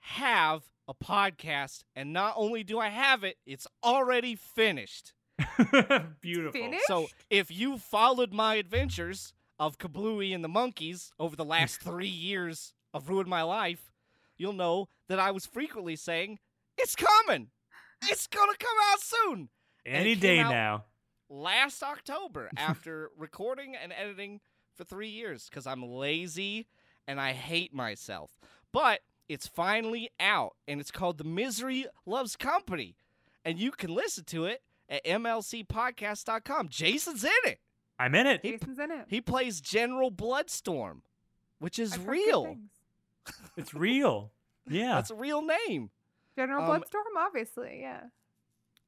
Speaker 3: have a podcast, and not only do I have it, it's already finished.
Speaker 1: Beautiful.
Speaker 2: Finished?
Speaker 3: So if you followed my adventures of Kablooey and the Monkeys over the last three years of Ruined My Life, you'll know that I was frequently saying, It's coming! It's gonna come out soon!
Speaker 1: Any day now.
Speaker 3: Last October, after recording and editing for three years, because I'm lazy and I hate myself. But it's finally out, and it's called The Misery Loves Company. And you can listen to it at mlcpodcast.com. Jason's in it.
Speaker 1: I'm in it.
Speaker 2: Jason's in it.
Speaker 3: He plays General Bloodstorm, which is
Speaker 2: I've
Speaker 3: real.
Speaker 1: It's real. Yeah.
Speaker 3: That's a real name.
Speaker 2: General
Speaker 3: Um,
Speaker 2: Bloodstorm, obviously, yeah.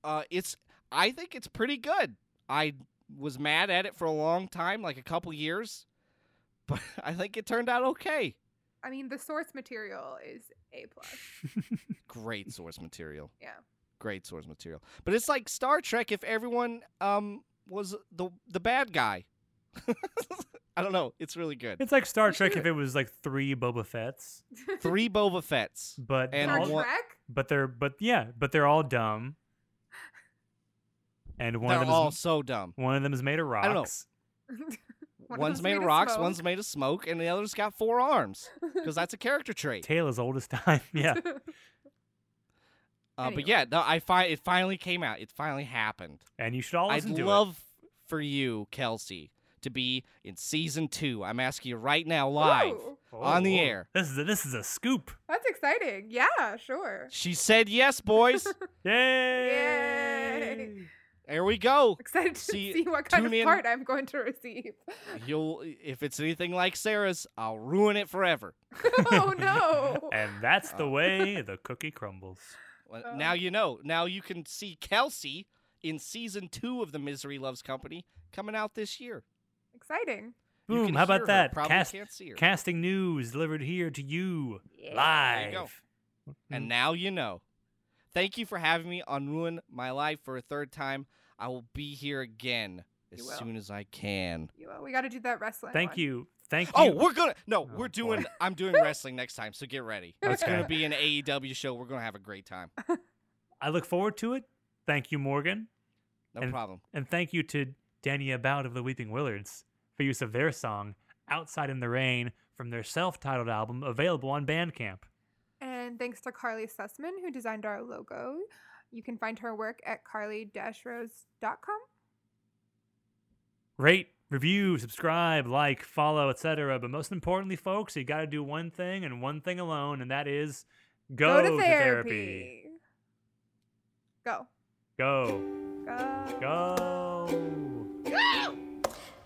Speaker 3: Uh, it's I think it's pretty good. I was mad at it for a long time, like a couple years, but I think it turned out okay.
Speaker 2: I mean, the source material is a plus.
Speaker 3: Great source material.
Speaker 2: Yeah.
Speaker 3: Great source material. But it's like Star Trek if everyone um was the the bad guy. I don't know. It's really good.
Speaker 1: It's like Star Trek if it was like three Boba Fett's,
Speaker 3: Three Boba Fett's.
Speaker 1: but
Speaker 3: And
Speaker 2: Star
Speaker 1: all,
Speaker 3: one-
Speaker 2: Trek?
Speaker 1: but they're but yeah, but they're all dumb. And one
Speaker 3: They're
Speaker 1: of them
Speaker 3: all
Speaker 1: is
Speaker 3: so dumb.
Speaker 1: one of them is made of
Speaker 3: don't know.
Speaker 1: rocks.
Speaker 2: One of
Speaker 3: one's
Speaker 2: them's
Speaker 3: made of
Speaker 2: of
Speaker 3: rocks,
Speaker 2: smoke.
Speaker 3: one's made of smoke, and the other's got four arms because that's a character trait.
Speaker 1: Tale as old as time. Yeah.
Speaker 3: Uh, but
Speaker 2: Anyway.
Speaker 3: yeah, no, I fi- it finally came out. It finally happened.
Speaker 1: And you should all
Speaker 3: I'd
Speaker 1: listen to
Speaker 3: love for you, Kelsey, to be in season two. I'm asking you right now, live.
Speaker 2: Ooh,
Speaker 3: on the
Speaker 1: Oh,
Speaker 3: air.
Speaker 1: This is a, this is a scoop.
Speaker 2: that's exciting. Yeah, sure.
Speaker 3: She said yes, boys.
Speaker 1: Yay! Yay!
Speaker 3: There we go.
Speaker 2: Excited to
Speaker 3: See-
Speaker 2: see, what kind of
Speaker 3: in-
Speaker 2: part I'm going to receive.
Speaker 3: You'll, if it's anything like Sarah's, I'll ruin it forever.
Speaker 2: oh no.
Speaker 1: And that's the
Speaker 3: Uh.
Speaker 1: way the cookie crumbles.
Speaker 3: Well,
Speaker 2: Oh.
Speaker 3: Now you know. Now you can see Kelsey in season two of the Misery Loves Company coming out this year.
Speaker 2: Exciting.
Speaker 1: Boom! How
Speaker 3: hear
Speaker 1: about
Speaker 3: her,
Speaker 1: that? Cast,
Speaker 3: can't see her.
Speaker 1: casting news delivered here to you
Speaker 2: Yeah.
Speaker 1: live.
Speaker 3: There you go. And now you know. Thank you for having me on Ruin My Life for a third time. I will be here again as soon as I can.
Speaker 2: You, uh, we got to do that wrestling.
Speaker 1: Thank
Speaker 2: one.
Speaker 1: you. Thank you.
Speaker 3: Oh, we're gonna no,
Speaker 1: Oh,
Speaker 3: we're
Speaker 1: boy.
Speaker 3: doing. I'm doing wrestling next time, so get ready. It's gonna be an AEW show. We're gonna have a great time.
Speaker 1: I look forward to it. Thank you, Morgan.
Speaker 3: No
Speaker 1: And-
Speaker 3: problem.
Speaker 1: And thank you to Danny About of the Weeping Willards for use of their song Outside in the Rain from their self titled album available on Bandcamp.
Speaker 2: And thanks to Carly Sussman, who designed our logo. You can find her work at carly-rose.com.
Speaker 1: Rate, review, subscribe, like, follow, etc. But most importantly, folks, you got to do one thing and one thing alone, and that is go,
Speaker 2: to therapy. Go.
Speaker 1: Go.
Speaker 2: Go.
Speaker 1: Go.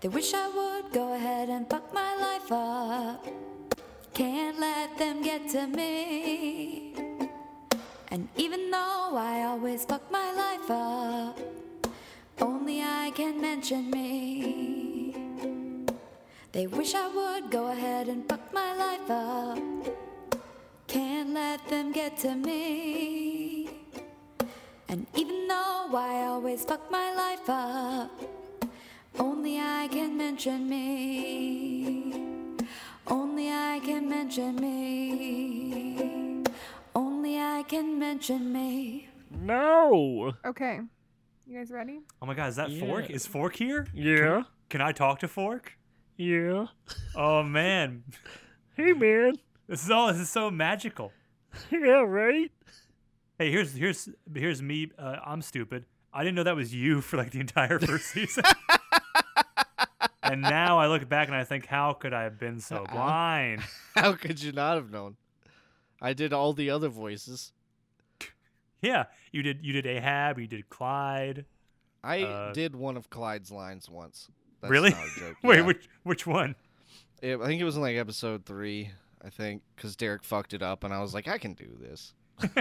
Speaker 4: They wish I would go ahead and fuck my life up. Can't let them get to me. And even though I always fuck my life up, only I can mention me. They wish I would go ahead and fuck my life up. Can't let them get to me. And even though I always fuck my life up, only I can mention me. Only I can mention me. Only I can mention me.
Speaker 3: No.
Speaker 2: Okay. You guys ready?
Speaker 1: Oh my god, is that Fork? Is Fork here?
Speaker 3: Yeah.
Speaker 1: Can I talk to Fork?
Speaker 3: Yeah.
Speaker 1: Oh man,
Speaker 3: Hey, man.
Speaker 1: this is all. This is so magical.
Speaker 3: Yeah, right?
Speaker 1: Hey, here's here's here's me. Uh, I'm stupid. I didn't know that was you for like the entire first season. And now I look back and I think, how could I have been so blind?
Speaker 3: How could you not have known? I did all the other voices.
Speaker 1: Yeah, you did. You did Ahab. You did Clyde.
Speaker 3: I
Speaker 1: Uh,
Speaker 3: did one of Clyde's lines once. That's
Speaker 1: really?
Speaker 3: not a joke.
Speaker 1: Wait,
Speaker 3: yeah.
Speaker 1: which which one?
Speaker 3: It- I think it was in like episode three. I think because Derek fucked it up, and I was like, I can do this.